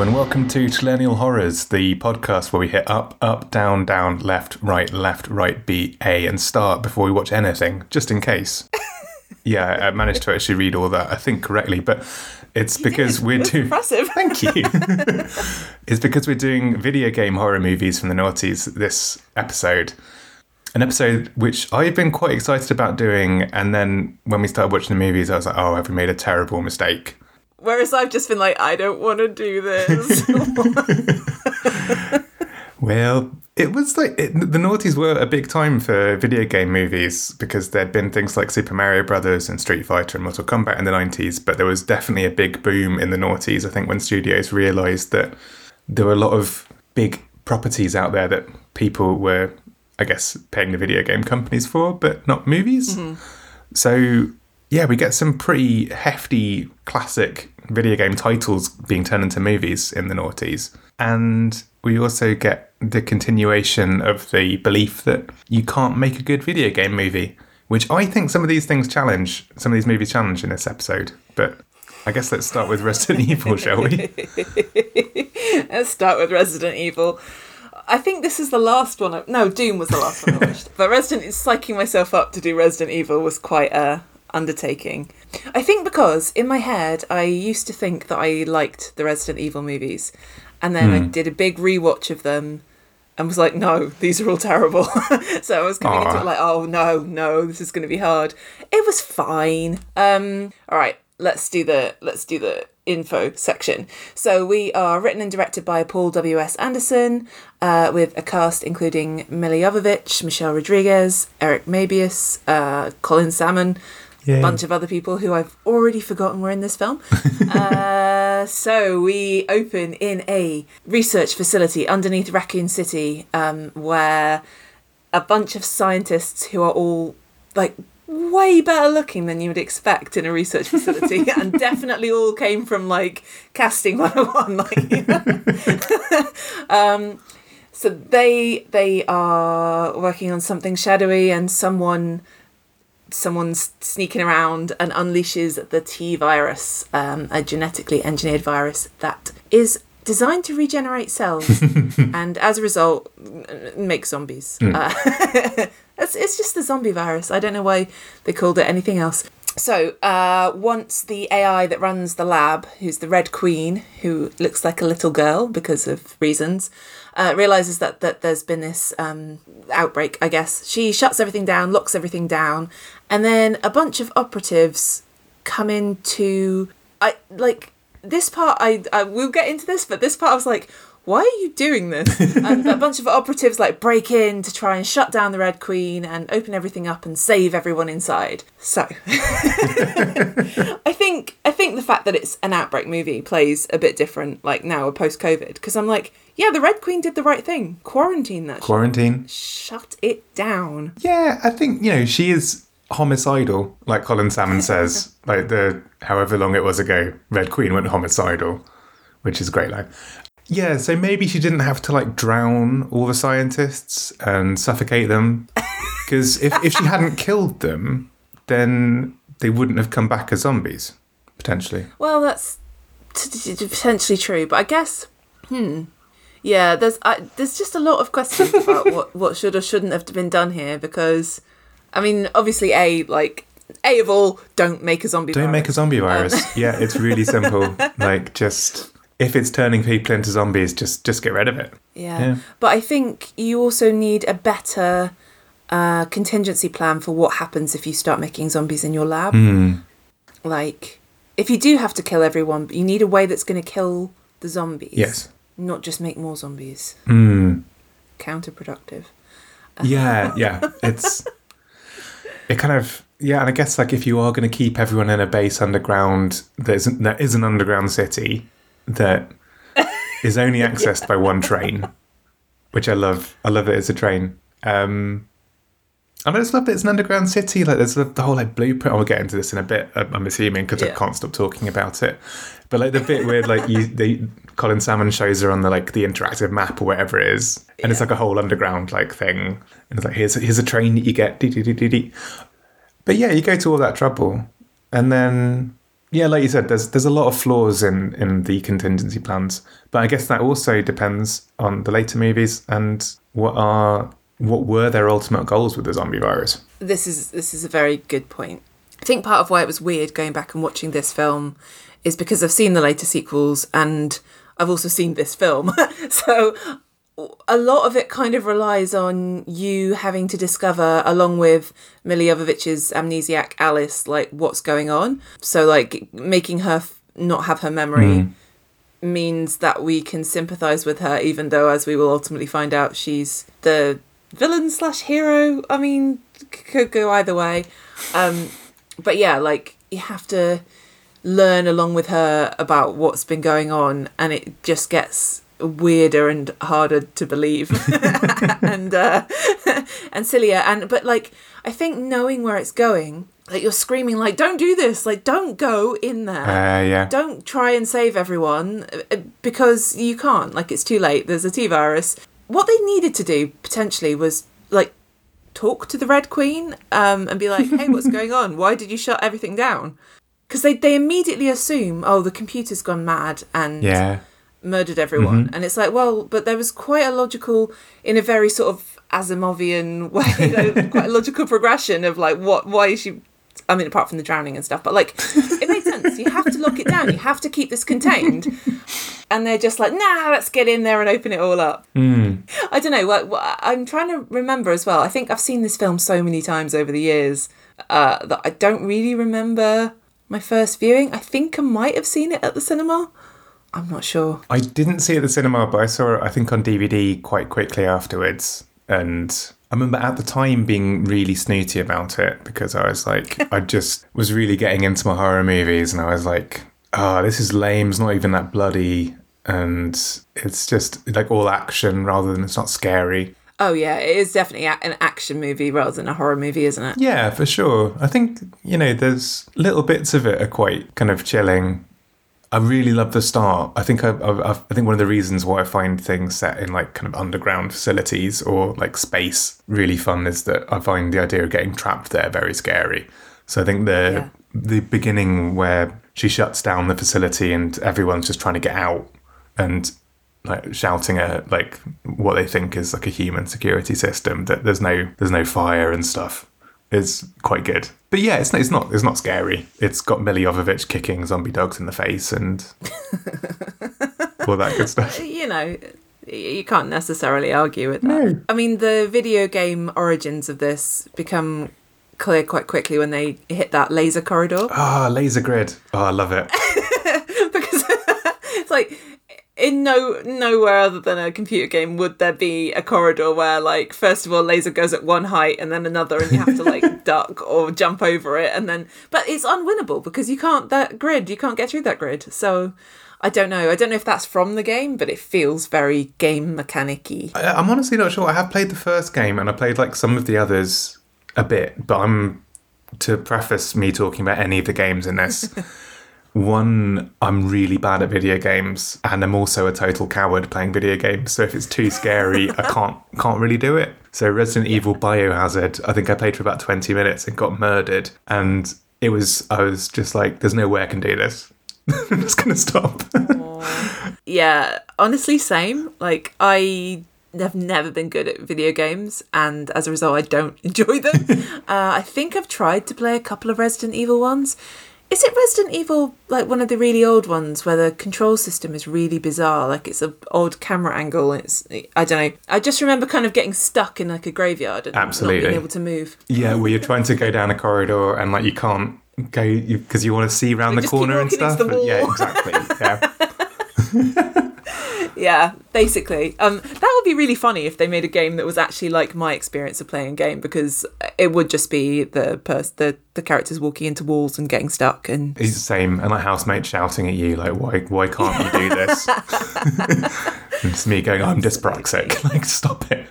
Hello, and welcome to Millennial Horrors, the podcast where we hit up, up, down, down, left, right, left, right, B, A, and start before we watch anything, just in case. yeah, I managed to actually read all that, I think, correctly, but it's because we're doing. Impressive. Thank you. it's because we're doing video game horror movies from the noughties this episode. An episode which I've been quite excited about doing, and then when we started watching the movies, I was like, oh, have we made a terrible mistake? Whereas I've just been like, I don't want to do this. Well, it was like it, the noughties were a big time for video game movies because there'd been things like Super Mario Brothers and Street Fighter and Mortal Kombat in the 90s, but there was definitely a big boom in the noughties, I think, when studios realized that there were a lot of big properties out there that people were, I guess, paying the video game companies for, but not movies. Mm-hmm. So, yeah, we get some pretty hefty classic video game titles being turned into movies in the noughties. And we also get the continuation of the belief that you can't make a good video game movie, which I think some of these things challenge, some of these movies challenge in this episode. But I guess let's start with Resident Evil, shall we? Let's start with Resident Evil. I think this is the last one. I, no, Doom was the last one I watched. But Resident, psyching myself up to do Resident Evil was quite a undertaking. I think because in my head I used to think that I liked the Resident Evil movies, and then I did a big rewatch of them. And was like, no, these are all terrible. so I was coming into it like, oh no, no, this is going to be hard. It was fine. Um, all right, let's do the let's do the info section. So we are written and directed by Paul W S Anderson, uh, with a cast including Milla Jovovich, Michelle Rodriguez, Eric Mabius, uh, Colin Salmon, a bunch of other people who I've already forgotten were in this film. uh, so we open in a research facility underneath Raccoon City, um, where a bunch of scientists who are all like way better looking than you would expect in a research facility and definitely all came from like casting 101 like you know? um so they they are working on something shadowy and someone someone's sneaking around and unleashes the T virus, um, a genetically engineered virus that is designed to regenerate cells and as a result make zombies. Uh, it's, it's just the zombie virus. I don't know why they called it anything else. So, uh, once the AI that runs the lab, who's the Red Queen, who looks like a little girl because of reasons, uh, realizes that, that there's been this um, outbreak, I guess, she shuts everything down, locks everything down, and then a bunch of operatives come into. I like this part. I, I will get into this, but this part I was like, why are you doing this? and a bunch of operatives like break in to try and shut down the Red Queen and open everything up and save everyone inside. So I think I think the fact that it's an outbreak movie plays a bit different, like now a post COVID, because I'm like, yeah, the Red Queen did the right thing. Quarantine that. shit. Quarantine. Shut it down. Yeah, I think, you know, she is homicidal, like Colin Salmon says. like the however long it was ago, Red Queen went homicidal, which is a great line. Yeah, so maybe she didn't have to like drown all the scientists and suffocate them. Because if, if she hadn't killed them, then they wouldn't have come back as zombies, potentially. Well, that's t- t- potentially true, but I guess, hmm, yeah. There's I, there's just a lot of questions about what what should or shouldn't have been done here because, I mean, obviously, a like a of all, don't make a zombie. Don't make a zombie virus. yeah, it's really simple. like just if it's turning people into zombies, just just get rid of it. Yeah. Yeah. But I think you also need a better uh, contingency plan for what happens if you start making zombies in your lab. Hmm. Like, if you do have to kill everyone, but you need a way that's going to kill the zombies. Yes. Not just make more zombies. Mm. Counterproductive. Yeah, yeah. It's it kind of yeah, and I guess like if you are going to keep everyone in a base underground, there's there is an underground city that is only accessed by one train, which I love. I love it as a train. Um, I just love that it's an underground city. Like there's the, the whole like blueprint. I'll get into this in a bit. I'm I'm assuming because I can't stop talking about it. But like the bit where like you, they Colin Salmon shows her on the like the interactive map or whatever it is, and it's like a whole underground like thing. And it's like here's here's a train that you get. dee, dee, dee, dee, dee. But yeah, you go to all that trouble, and then yeah, like you said, there's there's a lot of flaws in in the contingency plans, but I guess that also depends on the later movies and what are what were their ultimate goals with the zombie virus. This is this is a very good point. I think part of why it was weird going back and watching this film is because I've seen the later sequels and I've also seen this film. so a lot of it kind of relies on you having to discover, along with Milla amnesiac Alice, like what's going on. So, like making her f- not have her memory Mm. means that we can sympathize with her, even though, as we will ultimately find out, she's the villain slash hero. I mean, could go either way. Um, but yeah, like you have to learn along with her about what's been going on, and it just gets weirder and harder to believe and uh and sillier and but like i think knowing where it's going like you're screaming like don't do this like don't go in there Uh, yeah. don't try and save everyone uh, because you can't like it's too late there's a t-virus what they needed to do potentially was like talk to the red queen um and be like hey what's going on why did you shut everything down because they, they immediately assume oh the computer's gone mad and Yeah. murdered everyone. And it's like, well, but there was quite a logical, in a very sort of Asimovian way, you know, quite a logical progression of like, what, why is she, I mean, apart from the drowning and stuff, but like, it made sense. You have to lock it down. You have to keep this contained. And they're just like, nah, let's get in there and open it all up. I don't know. What, what, I'm trying to remember as well. I think I've seen this film so many times over the years uh, that I don't really remember my first viewing. I think I might have seen it at the cinema. I'm not sure. I didn't see it at the cinema, but I saw it, I think, on DVD quite quickly afterwards. And I remember at the time being really snooty about it because I was like, I just was really getting into my horror movies and I was like, oh, this is lame. It's not even that bloody. And it's just like all action rather than it's not scary. Oh yeah, it is definitely an action movie rather than a horror movie, isn't it? Yeah, for sure. I think, you know, there's little bits of it are quite kind of chilling. I really love the start. I think I, I, I think one of the reasons why I find things set in like kind of underground facilities or like space really fun is that I find the idea of getting trapped there very scary. So I think the Yeah. the beginning where she shuts down the facility and everyone's just trying to get out and like shouting at like what they think is like a human security system that there's no there's no fire and stuff is quite good. But yeah, it's not, it's not it's not scary. It's got Milla Jovovich kicking zombie dogs in the face and all that good stuff. You know, you can't necessarily argue with that. No. I mean, the video game origins of this become clear quite quickly when they hit that laser corridor Ah, laser grid. Oh, I love it. because it's like in no nowhere other than a computer game would there be a corridor where like first of all laser goes at one height and then another and you have to like duck or jump over it and then but it's unwinnable because you can't that grid you can't get through that grid so I don't know. I don't know if that's from the game, but it feels very game mechanic-y. I'm honestly not sure. I have played the first game and I played like some of the others a bit, but I'm to preface me talking about any of the games in this. One, I'm really bad at video games, and I'm also a total coward playing video games. So if it's too scary, I can't can't really do it. So Resident Evil Biohazard, I think I played for about 20 minutes and got murdered, and it was I was just like, there's no way I can do this. I'm just gonna stop. Yeah, honestly, same. Like, I have never been good at video games, and as a result, I don't enjoy them. uh, I think I've tried to play a couple of Resident Evil ones. Is it Resident Evil, like one of the really old ones, where the control system is really bizarre? Like it's an odd camera angle. And it's I don't know. I just remember kind of getting stuck in like a graveyard and not Absolutely. being able to move. Yeah, where you're trying to go down a corridor and like you can't go because you, want to see around the just keep corner and walking into stuff. the Yeah, exactly. Yeah. Yeah, basically. Um, that would be really funny if they made a game that was actually like my experience of playing a game because it would just be the pers- the the characters walking into walls and getting stuck and It's the same, and like housemate shouting at you, like, "Why, why can't you do this?" and it's me going, "I'm dyspraxic. Like, stop it."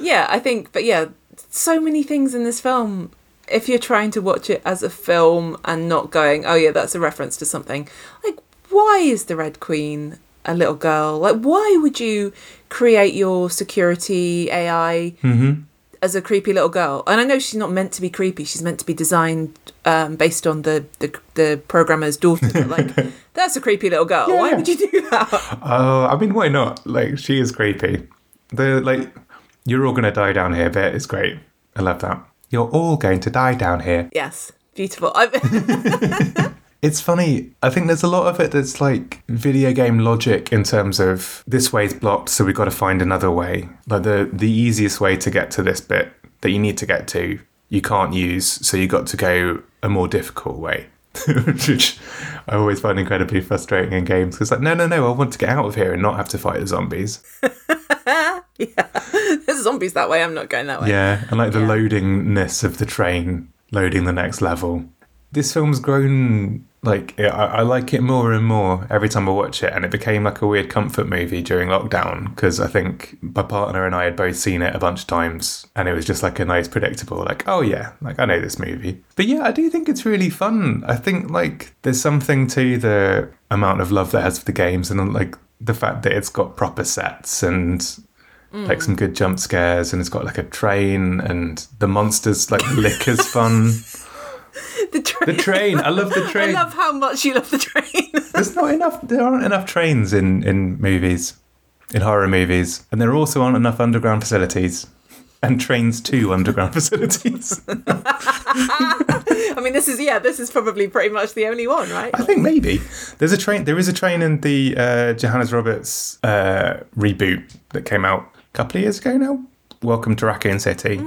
yeah, I think. But yeah, so many things in this film. If you're trying to watch it as a film and not going, oh yeah, that's a reference to something, like why is the Red Queen a little girl? Like why would you create your security AI as a creepy little girl, and I know she's not meant to be creepy. She's meant to be designed um, based on the, the the programmer's daughter. But like, that's a creepy little girl. Why would you do that? Oh, I mean, why not? Like, she is creepy. The like, you're all gonna die down here bit is great. I love that. You're all going to die down here. yes, beautiful. It's funny. I think there's a lot of it that's like video game logic in terms of this way's blocked, so we've got to find another way. Like the the easiest way to get to this bit that you need to get to, you can't use, so you got to go a more difficult way. Which I always find incredibly frustrating in games because, like, no, no, no, I want to get out of here and not have to fight the zombies. Yeah, there's zombies that way. I'm not going that way. Yeah, and like the Yeah. loadingness of the train, loading the next level. This film's grown like I, I like it more and more every time I watch it, and it became like a weird comfort movie during lockdown because I think my partner and I had both seen it a bunch of times, and it was just like a nice, predictable, like oh yeah, like I know this movie. But yeah, I do think it's really fun. I think like there's something to the amount of love that it has for the games, and like the fact that it's got proper sets and like some mm. good jump scares and it's got like a train and the monsters like the Licker's fun The train. the train i love the train. I love how much you love the train. there's not enough there aren't enough trains in in movies in horror movies and there also aren't enough underground facilities and trains to underground facilities I mean, this is yeah, this is probably pretty much the only one, right? i think maybe there's a train there is a train in the uh johannes roberts uh reboot that came out a couple of years ago now welcome to raccoon city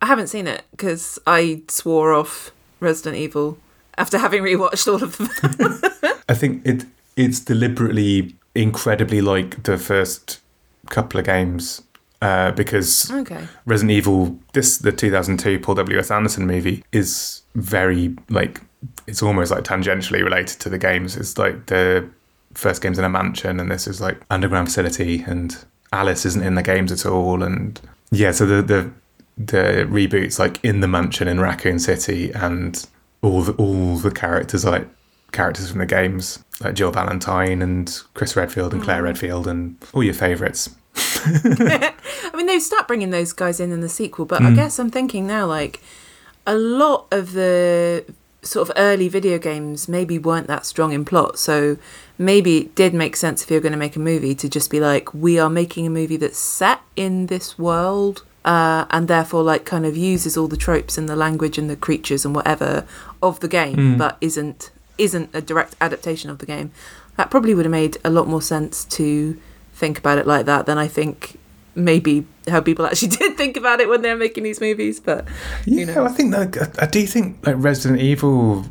I haven't seen it because I swore off Resident Evil after having rewatched all of them. I think it it's deliberately incredibly like the first couple of games uh, because okay. Resident Evil, this the 2002 Paul W S Anderson movie, is very like it's almost like tangentially related to the games. It's like the first game's in a mansion, and this is like underground facility, and Alice isn't in the games at all, and yeah, so the the the reboots like in the mansion in Raccoon City, and all the all the characters like characters from the games like Jill Valentine and Chris Redfield and Claire mm. Redfield and all your favourites. I mean, they start bringing those guys in in the sequel, but I mm. guess I'm thinking now, like, a lot of the sort of early video games maybe weren't that strong in plot. So maybe it did make sense if you're going to make a movie to just be like, we are making a movie that's set in this world. Uh, and therefore, like, kind of uses all the tropes and the language and the creatures and whatever of the game, but isn't isn't a direct adaptation of the game. That probably would have made a lot more sense to think about it like that than I think maybe how people actually did think about it when they're making these movies. But Yeah, know, I think that I do think like Resident Evil,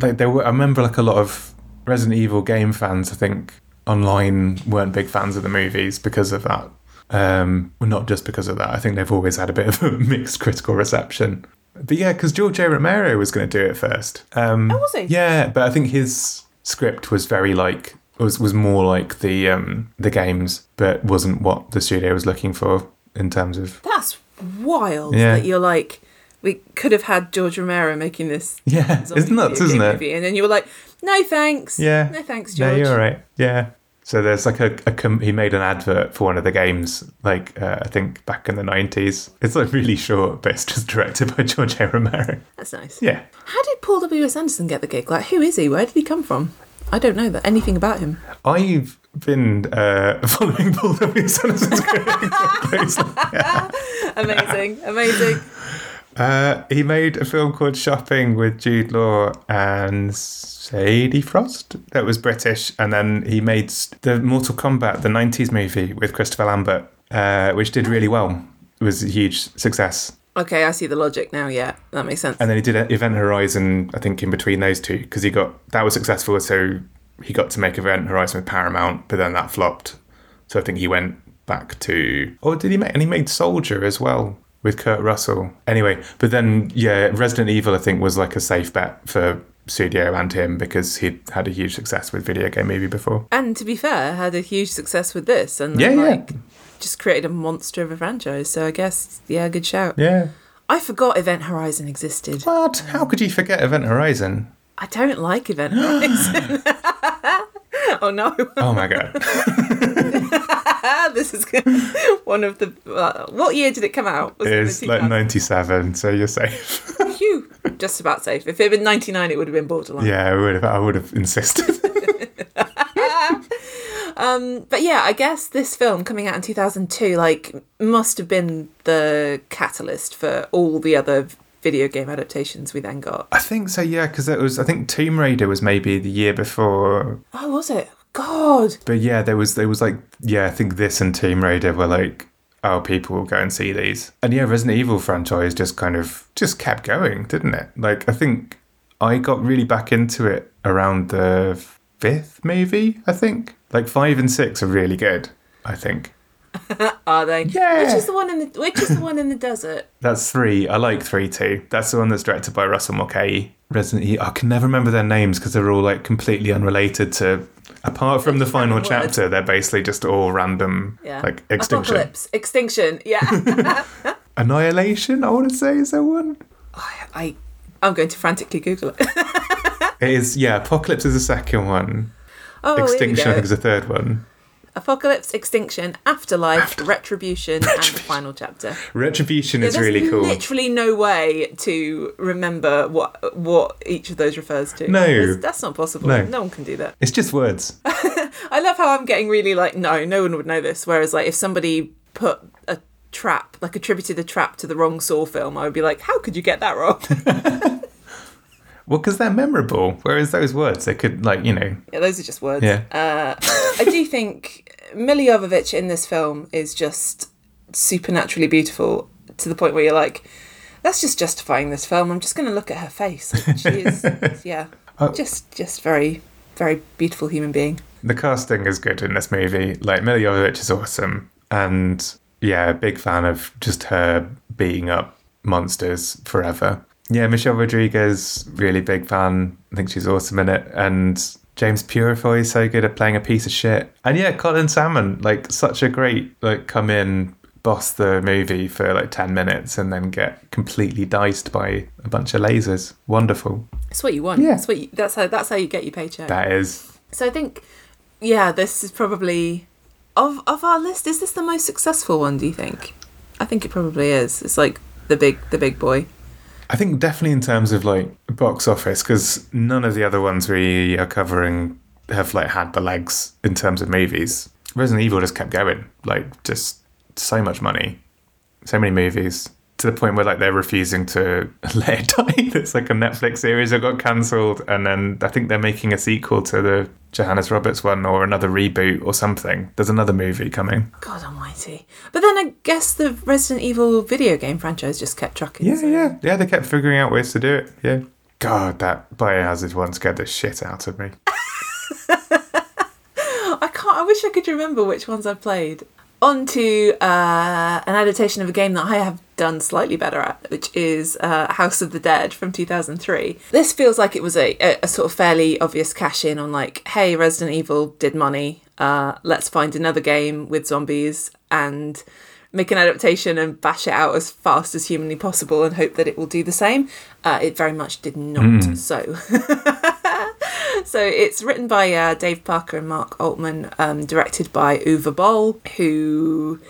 like there were. I remember like a lot of Resident Evil game fans. I think online weren't big fans of the movies because of that. Um, well, not just because of that. I think they've always had a bit of a mixed critical reception. But yeah, because George A. Romero was going to do it first. Um, Oh, was he? Yeah, but I think his script was very like was was more like the um the games, but wasn't what the studio was looking for in terms of that's wild Yeah. that you're like, we could have had George Romero making this. yeah, it's nuts, isn't it? Movie, and then you were like, no thanks. Yeah. No thanks, George. No, you're right. Yeah. So there's like a, a com- he made an advert for one of the games, like uh, I think back in the nineties. It's like really short, but it's just directed by George A. Romero. That's nice. Yeah. How did Paul W. S. Anderson get the gig? Like, who is he? Where did he come from? I don't know that anything about him. I've been uh, following Paul W. S. Anderson's career closely. Amazing, amazing. Uh, he made a film called Shopping with Jude Law and Sadie Frost that was British, and then he made the Mortal Kombat, the '90s movie with Christopher Lambert, uh, which did really well. It was a huge success. Okay, I see the logic now. Yeah, that makes sense. And then he did Event Horizon, I think, in between those two because he got that was successful, so he got to make Event Horizon with Paramount, but then that flopped. So I think he went back to. Oh, did he make? And he made Soldier as well with Kurt Russell. Anyway, but then yeah, Resident Evil I think was like a safe bet for studio and him because he'd had a huge success with video game movie before. And to be fair, had a huge success with this, and Yeah, then, yeah. just created a monster of a franchise. So I guess yeah, good shout. Yeah. I forgot Event Horizon existed. What? How could you forget Event Horizon? I don't like Event Horizon. oh no, Oh my god. this is one of the. Uh, what year did it come out? Was It's the like 97, so you're safe. Phew, just about safe. If it had been 99, it would have been borderline. yeah, I would have. I would have insisted. But yeah, I guess this film coming out in 2002, like, must have been the catalyst for all the other video game adaptations we then got. I think so. Yeah, because it was. I think Tomb Raider was maybe the year before. Oh, was it? God. But yeah, there was. There was like. Yeah, I think this and Tomb Raider were like. Oh, people will go and see these. And yeah, Resident Evil franchise just kind of just kept going, didn't it? Like I think I got really back into it around the fifth movie. I think like five and six are really good. I think. Are they? Yeah. Which is the one in the Which is the one in the desert? That's three. I like three too. That's the one that's directed by Russell Mulcahy. Resident Evil. I can never remember their names because they're all like completely unrelated to. Apart from the final chapter, they're basically just all random, Yeah. like extinction, Apocalypse. Extinction. Yeah. annihilation. I want to say is there one. I. I'm going to frantically Google it. It is yeah. Apocalypse is the second one. Oh, extinction I think is the third one. Apocalypse, Extinction, Afterlife, Retribution, and the final chapter. Retribution Yeah, is really cool. There's literally no way to remember what what each of those refers to. No. That's- that's not possible. No. No. one can do that. It's just words. I love how I'm getting really like, no, no one would know this. Whereas, like, if somebody put a trap, like attributed a trap to the wrong Saw film, I would be like, how could you get that wrong? Well, because they're memorable. Whereas those words, they could like you know. yeah, those are just words. Yeah. Uh, I do think Jovovich in this film is just supernaturally beautiful to the point where you're like, that's just justifying this film. I'm just going to look at her face. She is, yeah, Oh. just just very very beautiful human being. The casting is good in this movie. Like Jovovich is awesome, and yeah, big fan of just her beating up monsters forever. Yeah, Michelle Rodriguez, really big fan. I think she's awesome in it, and James Purefoy is so good at playing a piece of shit. And yeah, Colin Salmon, like such a great like come in, boss the movie for like ten minutes, and then get completely diced by a bunch of lasers. Wonderful. It's what you want. Yeah. That's what you, that's how that's how you get your paycheck. That is So I think, yeah, this is probably of of our list. Is this the most successful one? Do you think? I think it probably is. It's like the big the big boy. I think definitely in terms of like box office, because none of the other ones we are covering have like had the legs in terms of movies. Resident Evil just kept going, like just so much money, so many movies to the point where like they're refusing to let it die. It's like a Netflix series that got cancelled, and then I think they're making a sequel to the Johannes Roberts one or another reboot or something. There's another movie coming. God Almighty! But then I guess the Resident Evil video game franchise just kept trucking. Yeah, so- yeah, yeah. They kept figuring out ways to do it. Yeah. God, that Biohazard one scared the shit out of me. I can't. I wish I could remember which ones I played. On to uh, an adaptation of a game that I have done slightly better at, which is uh, House of the Dead from 2003. This feels like it was a, a, a sort of fairly obvious cash in on, like, hey, Resident Evil did money. Uh, let's find another game with zombies and make an adaptation and bash it out as fast as humanly possible and hope that it will do the same. Uh, it very much did not so. So it's written by uh, Dave Parker and Mark Altman, um, directed by Uwe Boll, who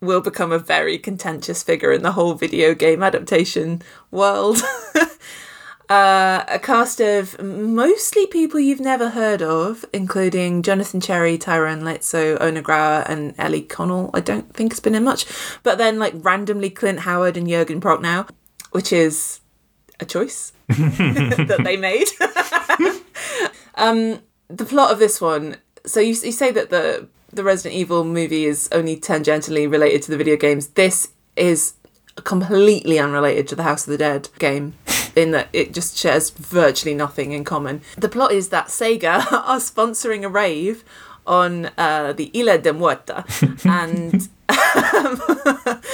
will become a very contentious figure in the whole video game adaptation world. uh, a cast of mostly people you've never heard of, including Jonathan Cherry, Tyron Leitso, Ona Grauer, and Ellie Cornell. I don't think it's been in much, but then like randomly Clint Howard and Jurgen Prochnow, which is a choice that they made. Um, the plot of this one. So you, you say that the the Resident Evil movie is only tangentially related to the video games. This is completely unrelated to the House of the Dead game. In that it just shares virtually nothing in common. The plot is that Sega are sponsoring a rave on uh, the Isla de Muerta, and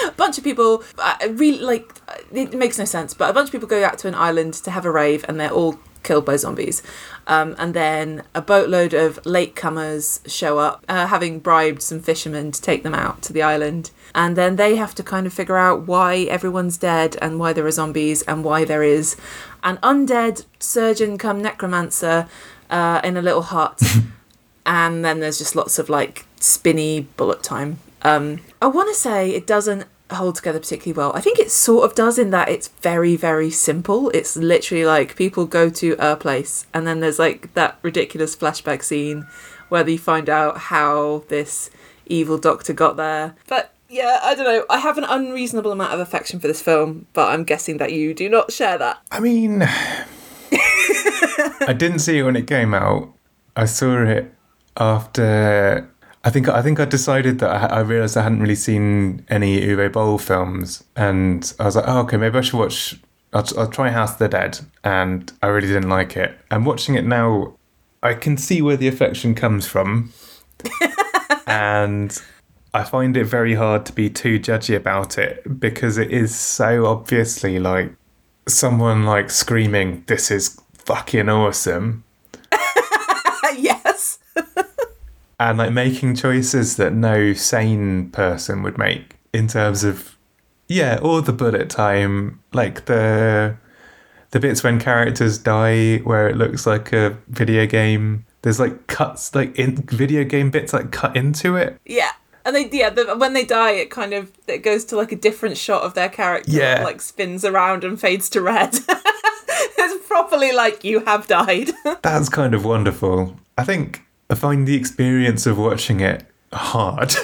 a bunch of people uh, really like it makes no sense but a bunch of people go out to an island to have a rave and they're all killed by zombies. Um, and then a boatload of latecomers show up uh, having bribed some fishermen to take them out to the island. And then they have to kind of figure out why everyone's dead and why there are zombies and why there is an undead surgeon come necromancer uh, in a little hut. And then there's just lots of like spinny bullet time. Um, I want to say it doesn't hold together particularly well. I think it sort of does in that it's very, very simple. It's literally like people go to a place and then there's like that ridiculous flashback scene where they find out how this evil doctor got there. But yeah, I don't know. I have an unreasonable amount of affection for this film, but I'm guessing that you do not share that. I mean, I didn't see it when it came out. I saw it after. I think I think I decided that I, I realized I hadn't really seen any Uwe Boll films, and I was like, oh, okay, maybe I should watch. I'll, I'll try House of the Dead, and I really didn't like it. And watching it now, I can see where the affection comes from, and I find it very hard to be too judgy about it because it is so obviously like someone like screaming, "This is fucking awesome,". and like making choices that no sane person would make in terms of yeah, or the bullet time, like the the bits when characters die where it looks like a video game. There's like cuts, like in video game bits, like cut into it. Yeah. And they, yeah, the, when they die, it kind of it goes to like a different shot of their character, Yeah. that, like spins around and fades to red. it's properly like you have died. That's kind of wonderful. I think I find the experience of watching it hard.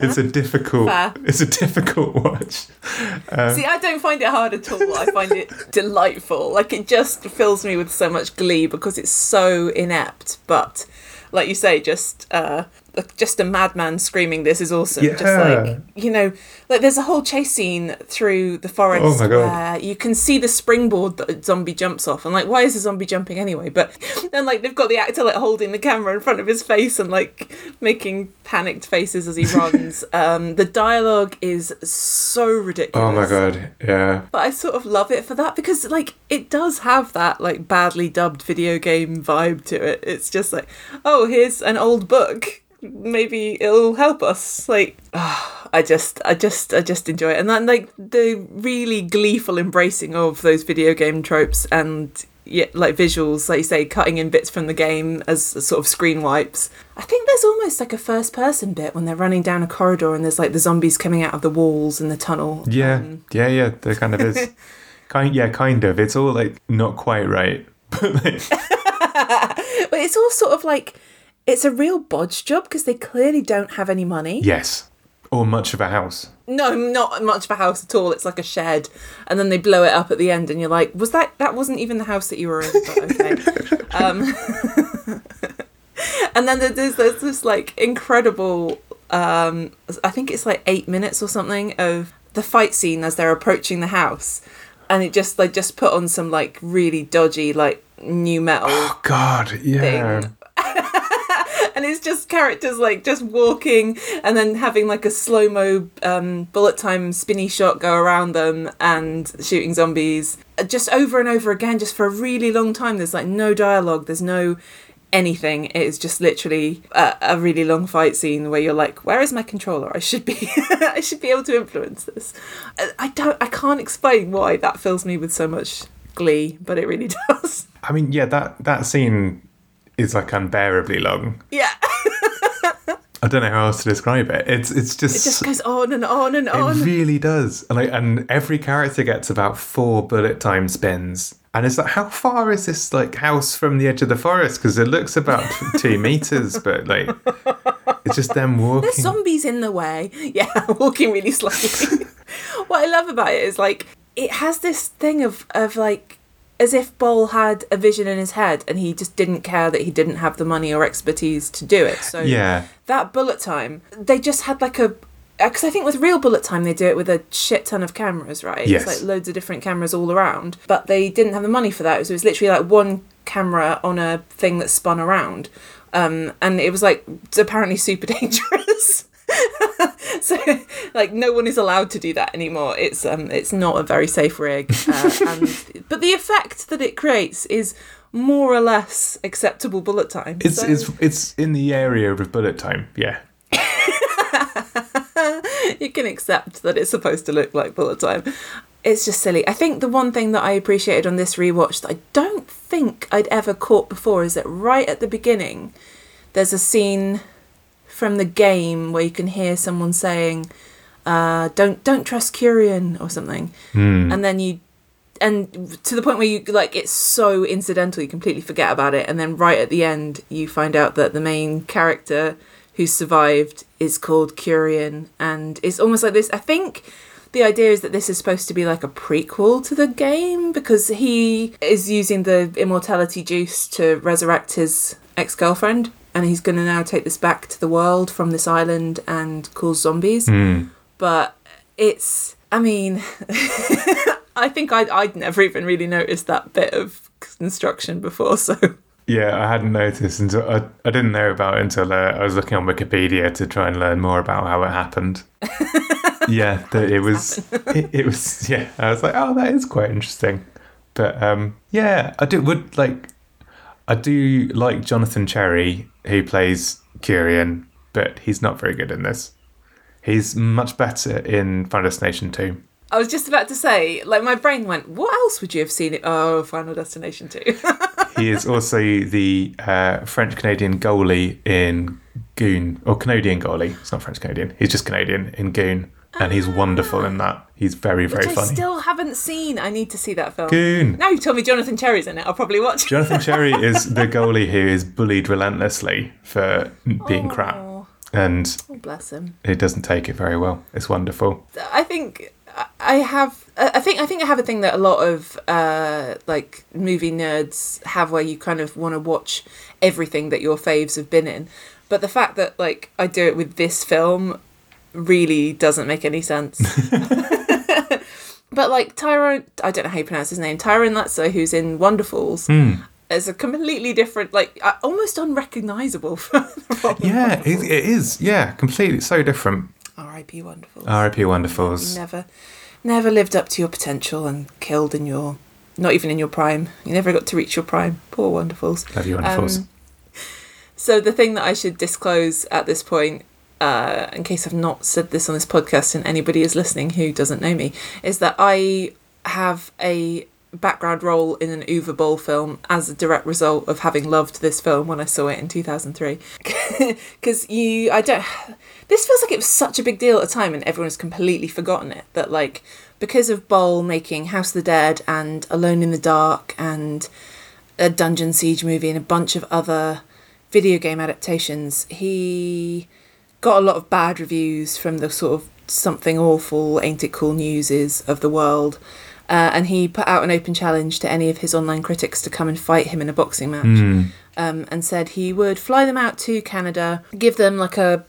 it's a difficult. Fair. It's a difficult watch. See, I don't find it hard at all. I find it delightful. Like it just fills me with so much glee because it's so inept. But like you say, just uh, just a madman screaming, "This is awesome!" Just like you know, like there's a whole chase scene through the forest Oh my God. where you can see the springboard that a zombie jumps off, and like, why is the zombie jumping anyway? But then like they've got the actor like holding the camera in front of his face and like making panicked faces as he runs. um, the dialogue is so ridiculous. Oh my god, yeah. But I sort of love it for that because like it does have that like badly dubbed video game vibe to it. It's just like, oh, here's an old book. Maybe it'll help us. Like, ah, I just, I just, I just enjoy it, and then like the really gleeful embracing of those video game tropes and yeah, like visuals, like you say, cutting in bits from the game as sort of screen wipes. I think there's almost like a first person bit when they're running down a corridor and there's like the zombies coming out of the walls in the tunnel. Yeah, Um, yeah, yeah. There kind of is. kind, yeah, kind of. It's all like not quite right, but like, But it's all sort of like it's a real bodge job because they clearly don't have any money. yes, or much of a house. No, not much of a house at all. It's like a shed, and then they blow it up at the end, and you're like, was that that wasn't even the house that you were in? But okay. um, and then there's there's this like incredible. Um, I think it's like eight minutes or something of the fight scene as they're approaching the house, and it just like just put on some like really dodgy like new metal Oh god, yeah. thing. And it's just characters like just walking and then having like a slow mo um, bullet time spinny shot go around them and shooting zombies Uh, just over and over again, just for a really long time. There's like no dialogue, there's no anything. It is just literally a, a really long fight scene where you're like, "Where is my controller? I should be, I should be able to influence this." I- I don't, I can't explain why that fills me with so much glee, but it really does. I mean, yeah, that that scene is like unbearably long. Yeah. I don't know how else to describe it. It's it's just, It just goes on and on and on. it really does. And like, and every character gets about four bullet time spins. And it's like, how far is this like house from the edge of the forest? Because it looks about two meters, but like, it's just them walking. There's zombies in the way. Yeah, walking really slowly. what I love about it is like it has this thing of of like as if Boll had a vision in his head and he just didn't care that he didn't have the money or expertise to do it. So Yeah. that bullet time, they just had like a because I think with real bullet time they do it with a shit ton of cameras, right? Yes. It's like loads of different cameras all around, but they didn't have the money for that. So it was literally like one camera on a thing that spun around, um, and it was like apparently super dangerous. so like no one is allowed to do that anymore. It's um it's not a very safe rig, uh, and but the effect that it creates is more or less acceptable bullet time. It's So- it's it's in the area of bullet time. Yeah. you can accept that it's supposed to look like bullet time. It's just silly. I think the one thing that I appreciated on this rewatch that I don't think I'd ever caught before is that right at the beginning, there's a scene from the game where you can hear someone saying, uh, "Don't don't trust Curien" or something, and then you and to the point where you like it's so incidental you completely forget about it. And then right at the end you find out that the main character who survived is called Curien and it's almost like this I think the idea is that this is supposed to be like a prequel to the game because he is using the immortality juice to resurrect his ex-girlfriend and he's going to now take this back to the world from this island and cause zombies but it's I mean I think I'd, I'd never even really noticed that bit of construction before so Yeah, I hadn't noticed until I, I didn't know about it until uh, I was looking on Wikipedia to try and learn more about how it happened. yeah, that it was it, it was yeah. I was like, oh, that is quite interesting. But um, yeah, I do would like I do like Jonathan Cherry who plays Curien, but he's not very good in this. He's much better in Final Destination 2. I was just about to say, like, my brain went, what else would you have seen it? Oh, Final Destination 2. He is also the uh, French Canadian goalie in Goon, or Canadian goalie. It's not French Canadian. He's just Canadian in Goon, and he's wonderful in that. He's very very Which I funny. still haven't seen. I need to see that film. Goon. Now you've told me Jonathan Cherry's in it, I'll probably watch it. Jonathan Cherry is the goalie who is bullied relentlessly for being crap, Oh, and oh, bless him. he doesn't take it very well. It's wonderful. I think I have. I think I think I have a thing that a lot of uh, like movie nerds have, where you kind of want to watch everything that your faves have been in. But the fact that like I do it with this film really doesn't make any sense. but like Tyrone, I don't know how you pronounce his name, Tyrone Latzo, who's in Wonderfalls. Is a completely different, like uh, almost unrecognizable from the role in Yeah, it, it is. Yeah, completely so different. R.I.P. Wonderfalls. R.I.P. Wonderfalls. You never, never lived up to your potential and killed in your, not even in your prime. You never got to reach your prime. Poor Wonderfalls. Love you, Wonderfalls. Um, So the thing that I should disclose at this point, uh, in case I've not said this on this podcast and anybody is listening who doesn't know me, is that I have a background role in an Uwe Boll film as a direct result of having loved this film when I saw it in 2003. Because you, I don't, this feels like it was such a big deal at the time and everyone has completely forgotten it. That, like, because of Boll making House of the Dead and Alone in the Dark and a Dungeon Siege movie and a bunch of other video game adaptations, he got a lot of bad reviews from the sort of something awful, ain't it cool newses of the world. Uh, and he put out an open challenge to any of his online critics to come and fight him in a boxing match. Um, and said he would fly them out to Canada, give them like a,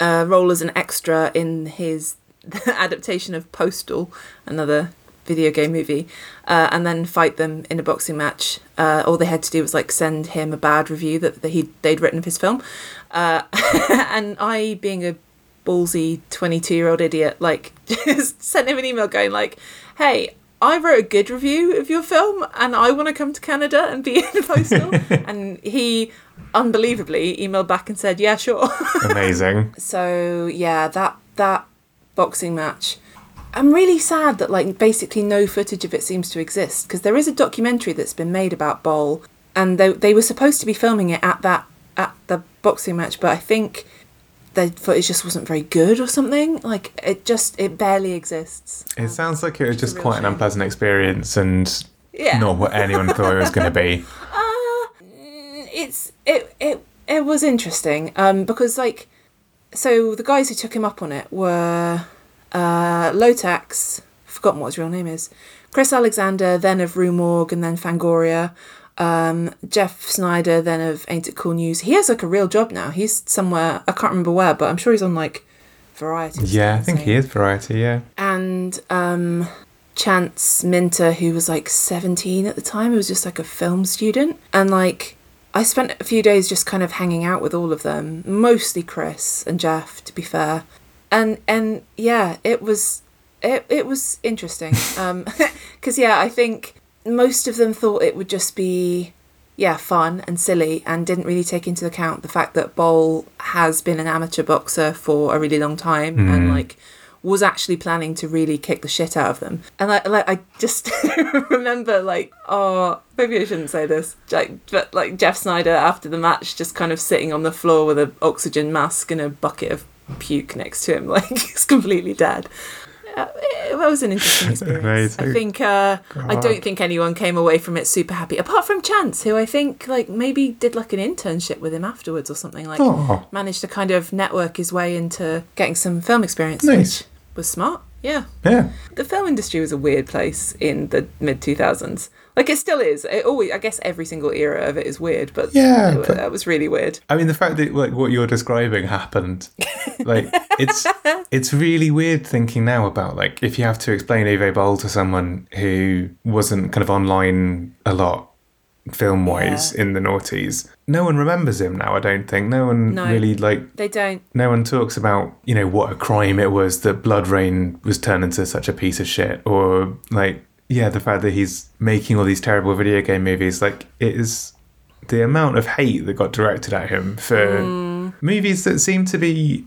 a role as an extra in his adaptation of Postal, another video game movie, uh, and then fight them in a boxing match. Uh, all they had to do was like send him a bad review that, that he they'd written of his film, uh, and I, being a ballsy twenty-two year old idiot, like just sent him an email going like, "Hey." I wrote a good review of your film and I want to come to Canada and be in the Postal. and he unbelievably emailed back and said, Yeah, sure. Amazing. So yeah, that that boxing match. I'm really sad that like basically no footage of it seems to exist because there is a documentary that's been made about Boll, and they they were supposed to be filming it at that at the boxing match, but I think the footage just wasn't very good or something. Like it just it barely exists. It sounds like it was just quite an unpleasant experience and Yeah. not what anyone thought it was going to be. Mm, it's it it it was interesting um because like so the guys who took him up on it were uh Lowtax forgotten what his real name is Chris Alexander then of Rue Morgue and then Fangoria um Jeff Sneider then of Ain't It Cool News he has like a real job now he's somewhere I can't remember where but I'm sure he's on like Variety Yeah, I think he is variety. Yeah. and um, Chance Minter, who was like 17 at the time, he was just like a film student. And like, I spent a few days just kind of hanging out with all of them, mostly Chris and Jeff, to be fair. And and yeah, it was it it was interesting. Um, because yeah, I think most of them thought it would just be yeah fun and silly and didn't really take into account the fact that Boll has been an amateur boxer for a really long time and like was actually planning to really kick the shit out of them. And I like I just remember like oh maybe I shouldn't say this like but like Jeff Sneider after the match just kind of sitting on the floor with an oxygen mask and a bucket of puke next to him like he's completely dead. Uh, it, it was an interesting experience. I think uh, I don't think anyone came away from it super happy, apart from Chance, who I think like maybe did like an internship with him afterwards or something. Like Oh. managed to kind of network his way into getting some film experience, Nice. which was smart. Yeah, Yeah. the film industry was a weird place in the mid two thousands. Like it still is. It always, I guess, every single era of it is weird, but Yeah, it- but- that was really weird. I mean, the fact that like what you're describing happened, like it's it's really weird thinking now about like if you have to explain Uwe Boll to someone who wasn't kind of online a lot film wise in the noughties. No one remembers him now. I don't think. No one No. really like. They don't. No one talks about you know what a crime it was that BloodRayne was turned into such a piece of shit, or like yeah, the fact that he's making all these terrible video game movies. Like it is the amount of hate that got directed at him for movies that seem to be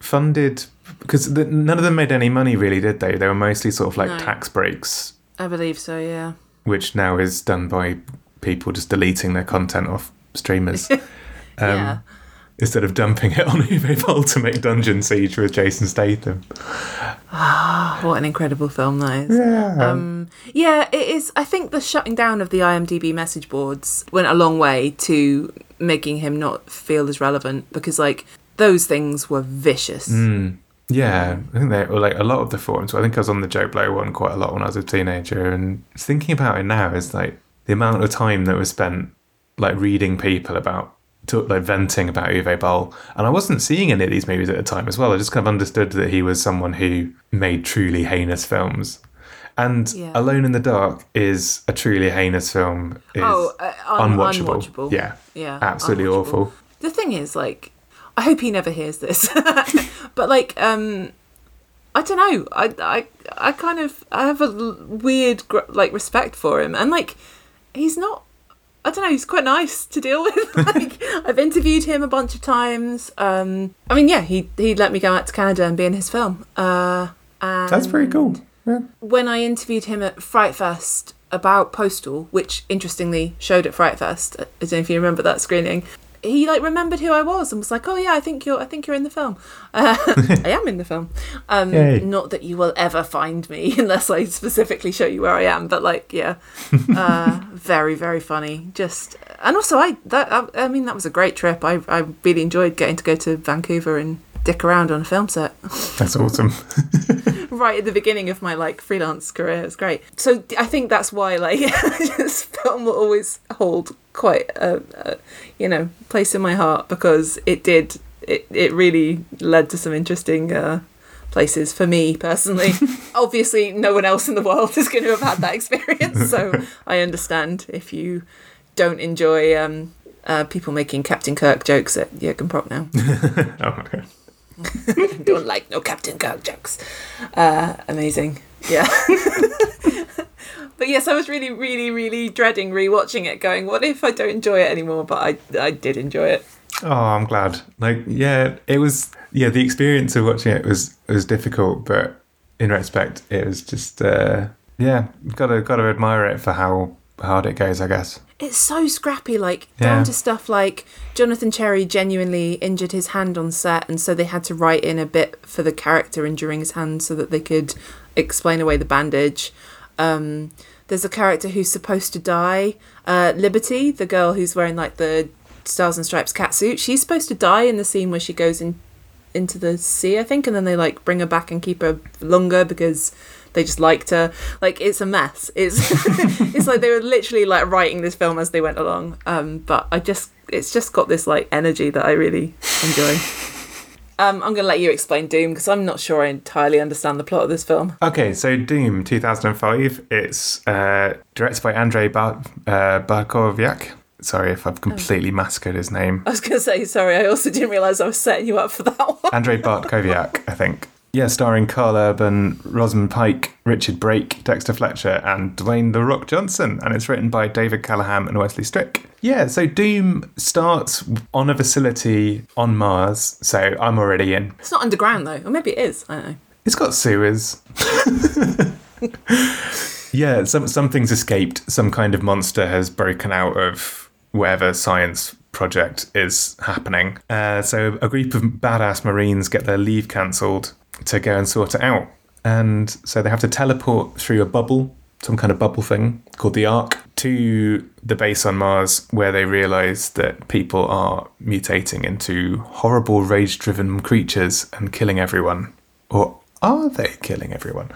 funded because the, none of them made any money really, did they? They were mostly sort of like No. tax breaks, I believe so. Yeah. which now is done by people just deleting their content off streamers. Um, yeah. Instead of dumping it on to make Dungeon Siege with Jason Statham. ah, What an incredible film that is. Yeah. Um, yeah, it is. I think the shutting down of the IMDb message boards went a long way to making him not feel as relevant because, like, those things were vicious. Mm. Yeah, I think they were like a lot of the forums. I think I was on the JoBlo one quite a lot when I was a teenager, and thinking about it now is like the amount of time that was spent like reading people about, to, like venting about Uwe Boll, and I wasn't seeing any of these movies at the time as well. I just kind of understood that he was someone who made truly heinous films, and Yeah. Alone in the Dark is a truly heinous film. Is Oh, uh, un- unwatchable. unwatchable. Yeah, Yeah, absolutely unwatchable. awful. The thing is, like, I hope he never hears this, but like, um, I don't know. I, I, I kind of I have a weird gr- like respect for him, and like, he's not. I don't know. He's quite nice to deal with. like, I've interviewed him a bunch of times. Um, I mean, yeah, he he let me go out to Canada and be in his film. Uh, and That's pretty cool. Yeah. when I interviewed him at Fright Fest about Postal, which interestingly showed at Fright Fest. I don't know if you remember that screening. He like remembered who I was and was like, "Oh yeah, I think you're. I think you're in the film. Uh, I am in the film. Um, not that you will ever find me unless I specifically show you where I am. But like, yeah, uh, very very funny. Just and also I that I, I mean that was a great trip. I I really enjoyed getting to go to Vancouver and dick around on a film set That's awesome. right at the beginning of my like freelance career. It's great. So I think that's why like this film will always hold quite a, a you know place in my heart because it did it it really led to some interesting uh, places for me personally. Obviously, no one else in the world is going to have had that experience, so I understand if you don't enjoy. Um, uh, people making Captain Kirk jokes at Jurgen Prochnow. oh god. don't like no Captain Kirk jokes. Uh, amazing. Yeah. but yes, I was really, really, really dreading rewatching it, going, what if I don't enjoy it anymore? But I, I did enjoy it. Oh, I'm glad. Like, yeah, it was. Yeah, the experience of watching it was was difficult, but in retrospect, it was just. uh Yeah, gotta gotta admire it for how hard it goes. I guess. It's so scrappy, like Yeah. down to stuff like Jonathan Cherry genuinely injured his hand on set, and so they had to write in a bit for the character injuring his hand so that they could explain away the bandage. Um, there's a character who's supposed to die, uh, Liberty, the girl who's wearing like the Stars and Stripes catsuit. She's supposed to die in the scene where she goes in into the sea, I think, and then they like bring her back and keep her longer because they just liked her. Like it's a mess. It's it's like they were literally like writing this film as they went along. Um, but I just it's just got this like energy that I really enjoy. Um, I'm gonna let you explain Doom because I'm not sure I entirely understand the plot of this film. Okay, so Doom 2005. It's uh, directed by Andrei Bar- uh, Barkoviak. Sorry if I've completely massacred his name. I was gonna say sorry. I also didn't realize I was setting you up for that one. Andrei Bartkowiak, I think. Yeah, starring Karl Urban, Rosamund Pike, Richard Brake, Dexter Fletcher, and Dwayne The Rock Johnson. And it's written by David Callaham and Wesley Strick. Yeah, so Doom starts on a facility on Mars. So I'm already in. It's not underground though, or maybe it is. I don't know. It's got sewers. yeah, some something's escaped. Some kind of monster has broken out of whatever science project is happening. Uh, so a group of badass Marines get their leave cancelled to go and sort it out. And so they have to teleport through a bubble, some kind of bubble thing called the Ark, to the base on Mars where they realize that people are mutating into horrible rage driven creatures and killing everyone. Or are they killing everyone?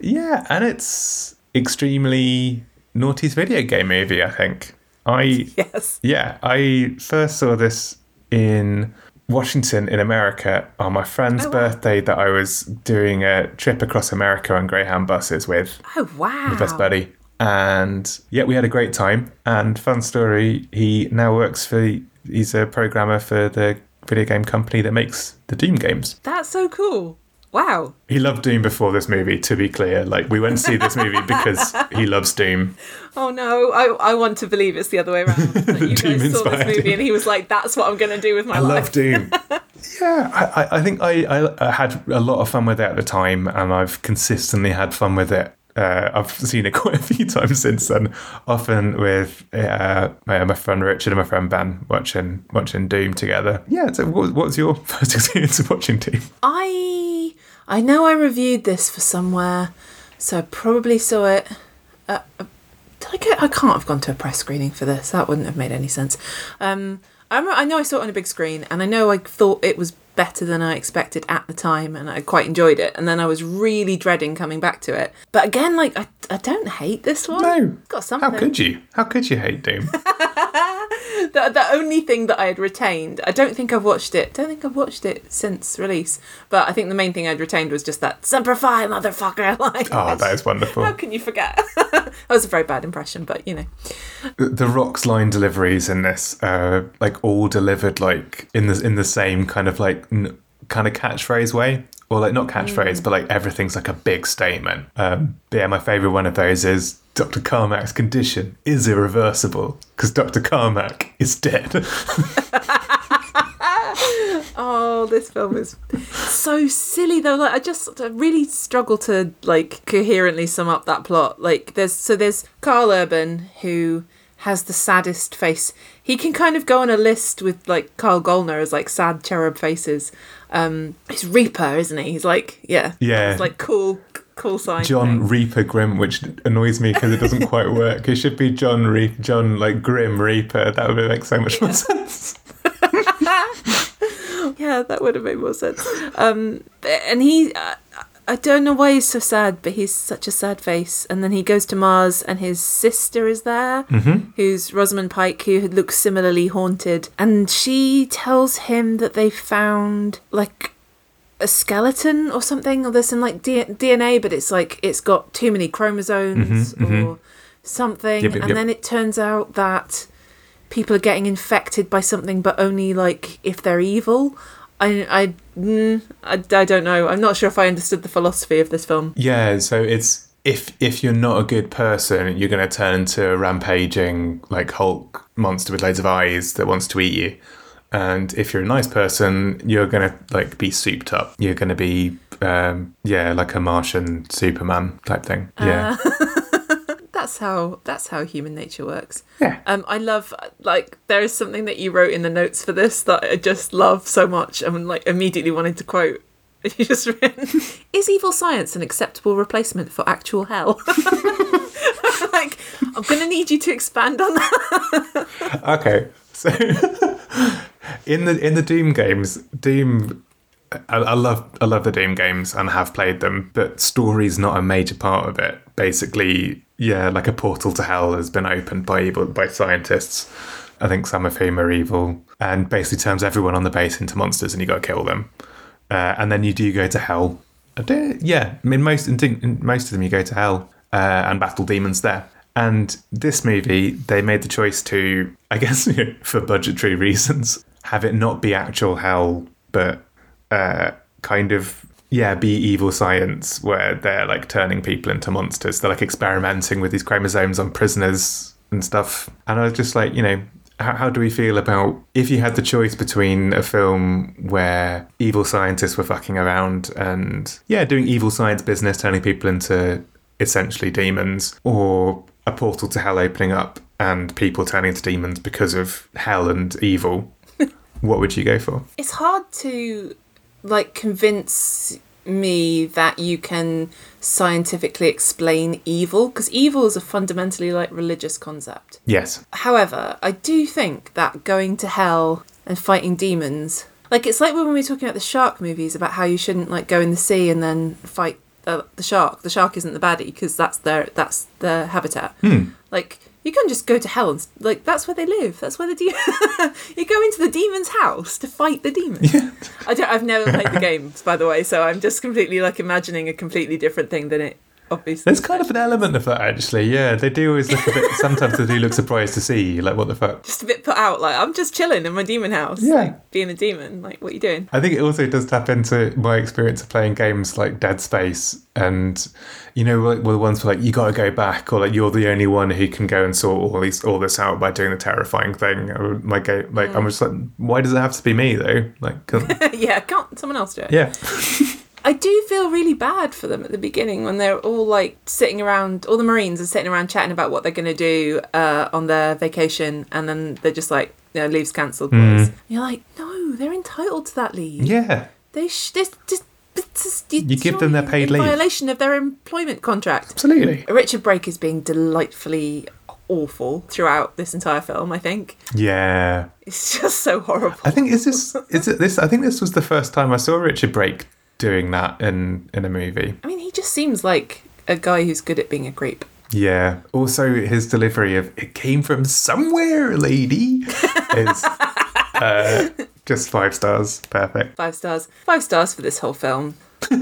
Yeah, and it's extremely noughties video game movie, I think. I Yes. yeah, I first saw this in Washington in America on my friend's Oh, wow. birthday that I was doing a trip across America on Greyhound buses with Oh wow. my best buddy. And yeah, we had a great time. And fun story, he now works for he's a programmer for the video game company that makes the Doom games. That's so cool. Wow. He loved Doom before this movie, to be clear. Like we went to see this movie because he loves Doom. Oh no, I, I want to believe it's the other way around. That you Doom guys saw this movie him. and he was like, "That's what I'm going to do with my I life." love Doom. yeah, I, I- I think I, I, I had a lot of fun with it at the time, and I've consistently had fun with it. Uh, I've seen it quite a few times since then. Often with uh, my, my friend Richard and my friend Ben watching watching Doom together. Yeah. So, what, what was your first experience of watching Doom? I I know I reviewed this for somewhere, so I probably saw it. Uh, uh, did I get? I can't have gone to a press screening for this. That wouldn't have made any sense. Um, I I know I saw it on a big screen, and I know I thought it was better than I expected at the time, and I quite enjoyed it. And then I was really dreading coming back to it. But again, like I, I don't hate this one. No. It's got something. How could you? How could you hate Doom? the, the only thing that I had retained, I don't think I've watched it. Don't think I've watched it since release. But I think the main thing I'd retained was just that Semper Fi, motherfucker. Like, Oh, that is wonderful. how can you forget? that was a very bad impression, but you know. The- The Rock's line deliveries in this, uh, like all delivered like in the in the same kind of like n- kind of catchphrase way, or like not catchphrase, but like everything's like a big statement. Um, but yeah, my favorite one of those is Dr. Carmack's condition is irreversible because Dr. Carmack is dead. Oh, this film is so silly though. Like I just I really struggle to like coherently sum up that plot. Like there's so there's Karl Urban who has the saddest face. He can kind of go on a list with like Kyle Gallner as like sad cherub faces. Um he's Reaper, isn't he? He's like yeah. Yeah. It's like cool cool sign. John thing. Reaper Grimm, which annoys me because it doesn't quite work. It should be John Reap, John like Grim Reaper. That would make so much more sense. Yeah, that would have made more sense. Um, and he, uh, I don't know why he's so sad, but he's such a sad face. And then he goes to Mars, and his sister is there, mm-hmm. who's Rosamund Pike, who looks similarly haunted. And she tells him that they found like a skeleton or something, or there's some like D- DNA, but it's like it's got too many chromosomes mm-hmm, mm-hmm. or something. Yep, yep, and yep. then it turns out that people are getting infected by something, but only like if they're evil. I I, mm, I I don't know. I'm not sure if I understood the philosophy of this film. Yeah, so it's if if you're not a good person, you're going to turn into a rampaging like Hulk monster with loads of eyes that wants to eat you. And if you're a nice person, you're going to like be souped up. You're going to be um yeah, like a Martian Superman type thing. Yeah. That's how that's how human nature works. yeah. Um, I love like there is something that you wrote in the notes for this that I just love so much and like immediately wanted to quote. You just written, is evil science an acceptable replacement for actual hell? like, I'm gonna need you to expand on that. Okay. So in the in the Doom games, Doom I, I love I love the Doom games and have played them, but story's not a major part of it. Basically, yeah, like a portal to hell has been opened by evil by scientists. I think some of whom are evil, and basically turns everyone on the base into monsters, and you got to kill them. Uh, and then you do go to hell. Yeah, I mean most in, in most of them you go to hell uh, and battle demons there. And this movie, they made the choice to, I guess, for budgetary reasons, have it not be actual hell, but uh, kind of yeah, be evil science where they're like turning people into monsters. They're like experimenting with these chromosomes on prisoners and stuff. And I was just like, you know, how, how do we feel about if you had the choice between a film where evil scientists were fucking around and yeah, doing evil science business, turning people into essentially demons, or a portal to hell opening up and people turning into demons because of hell and evil? what would you go for? It's hard to like convince me that you can scientifically explain evil because evil is a fundamentally like religious concept. Yes. However, I do think that going to hell and fighting demons, like it's like when we were talking about the shark movies about how you shouldn't like go in the sea and then fight uh, the shark. The shark isn't the baddie because that's their that's their habitat. Like you can just go to hell and like that's where they live. That's where the de- you go into the demon's house to fight the demon. Yeah. I don't. I've never played the games, by the way, so I'm just completely like imagining a completely different thing than it obviously. There's kind of an element of that actually. Yeah, they do always look a bit. Sometimes they do look surprised to see you. Like, what the fuck? just a bit put out. Like I'm just chilling in my demon house. Yeah. like, being a demon. Like what are you doing? I think it also does tap into my experience of playing games like Dead Space, and you know, like well, the ones where like you got to go back, or like you're the only one who can go and sort all these all this out by doing the terrifying thing. Or My game, like I'm mm. just like, why does it have to be me though? Like, yeah, can't someone else do it? yeah, I do feel really bad for them at the beginning when they're all like sitting around. All the Marines are sitting around chatting about what they're going to do uh, on their vacation, and then they're just like, you know, leave's cancelled, boys. You're like, no, they're entitled to that leave. yeah. They sh- this, this, this, this, You give them their paid leave. violation of their employment contract. Absolutely. Richard Brake is being delightfully awful throughout this entire film. I think Yeah. it's just so horrible. I think is this is it this I think this was the first time I saw Richard Brake doing that in in a movie. I mean, he just seems like a guy who's good at being a creep. Yeah. Also, his delivery of "it came from somewhere, lady" is uh, just five stars. Perfect. Five stars. Five stars for this whole film.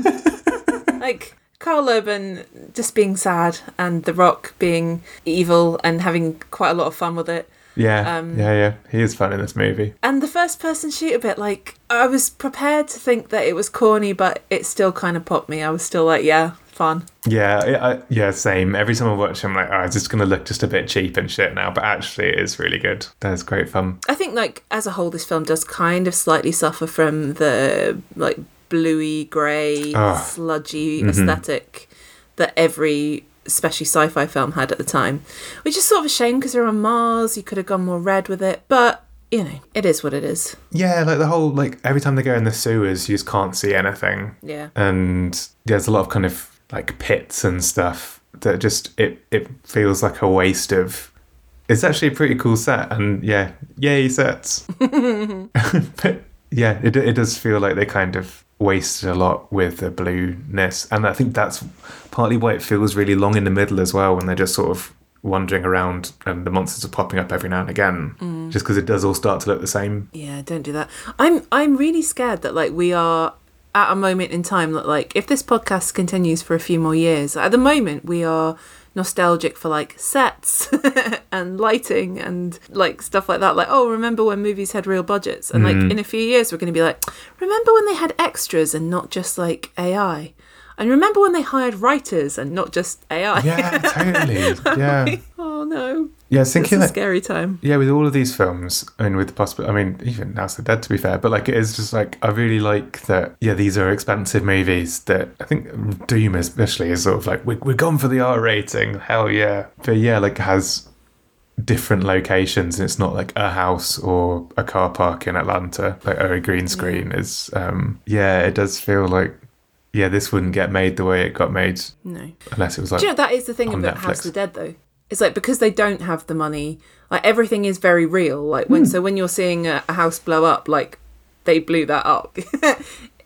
like Karl Urban just being sad and The Rock being evil and having quite a lot of fun with it. Yeah. Um, yeah. Yeah. He is fun in this movie. And the first person shooter bit, like, I was prepared to think that it was corny, but it still kind of popped me. I was still like, yeah, fun. Yeah. I, yeah. Same. Every time I watch him, I'm like, oh, it's just gonna look just a bit cheap and shit now, but actually, it is really good. That is great fun. I think, like, as a whole, this film does kind of slightly suffer from the, like, bluey, grey, Ah. sludgy Mhm. aesthetic that every especially sci-fi film had at the time which is sort of a shame because they're on mars you could have gone more red with it but you know it is what it is Yeah. Like the whole like every time they go in the sewers, you just can't see anything. yeah and there's a lot of kind of like pits and stuff that just it it feels like a waste of it's actually a pretty cool set and yeah yay sets but yeah it, it does feel like they kind of wasted a lot with the blueness. And i think that's partly why it feels really long in the middle as well when they're just sort of wandering around and the monsters are popping up every now and again mm. just because it does all start to look the same. Yeah don't do that. I'm i'm really scared that like we are at a moment in time that like if this podcast continues for a few more years at the moment we are nostalgic for like sets and lighting and like stuff like that. Like oh remember when movies had real budgets? And like hmm. in a few years we're going to be like remember when they had extras and not just like ai and remember when they hired writers and not just ai yeah totally. Yeah. oh no. Yeah it's thinking a that scary time. Yeah, with all of these films, I mean, with the possible, I mean, even of the Dead, to be fair, but like, it is just like, I really like that, yeah, these are expensive movies that I think Doom, especially, is sort of like, we're, we're gone for the R rating, hell yeah. But yeah, like, has different locations, and it's not like a house or a car park in Atlanta, like, or a green screen. Is, um, yeah, it does feel like, yeah, this wouldn't get made the way it got made no unless it was like, Do you know that is the thing about Netflix. House of the Dead though? It's like because they don't have the money, like everything is very real. Like when hmm. so when you're seeing a, a house blow up, like they blew that up.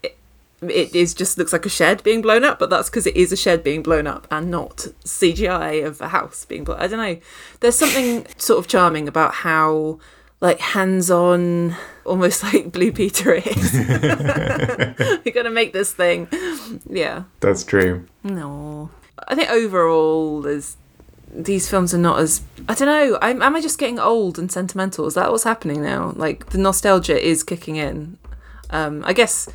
it, it is just looks like a shed being blown up, but that's because it is a shed being blown up and not CGI of a house being blown. I don't know. There's something sort of charming about how like hands-on, almost like Blue Peter is. You're gonna make this thing, yeah. that's true. No. I think overall, there's these films are not as I don't know. I'm, am I just getting old and sentimental? Is that what's happening now? Like the nostalgia is kicking in. Um, I guess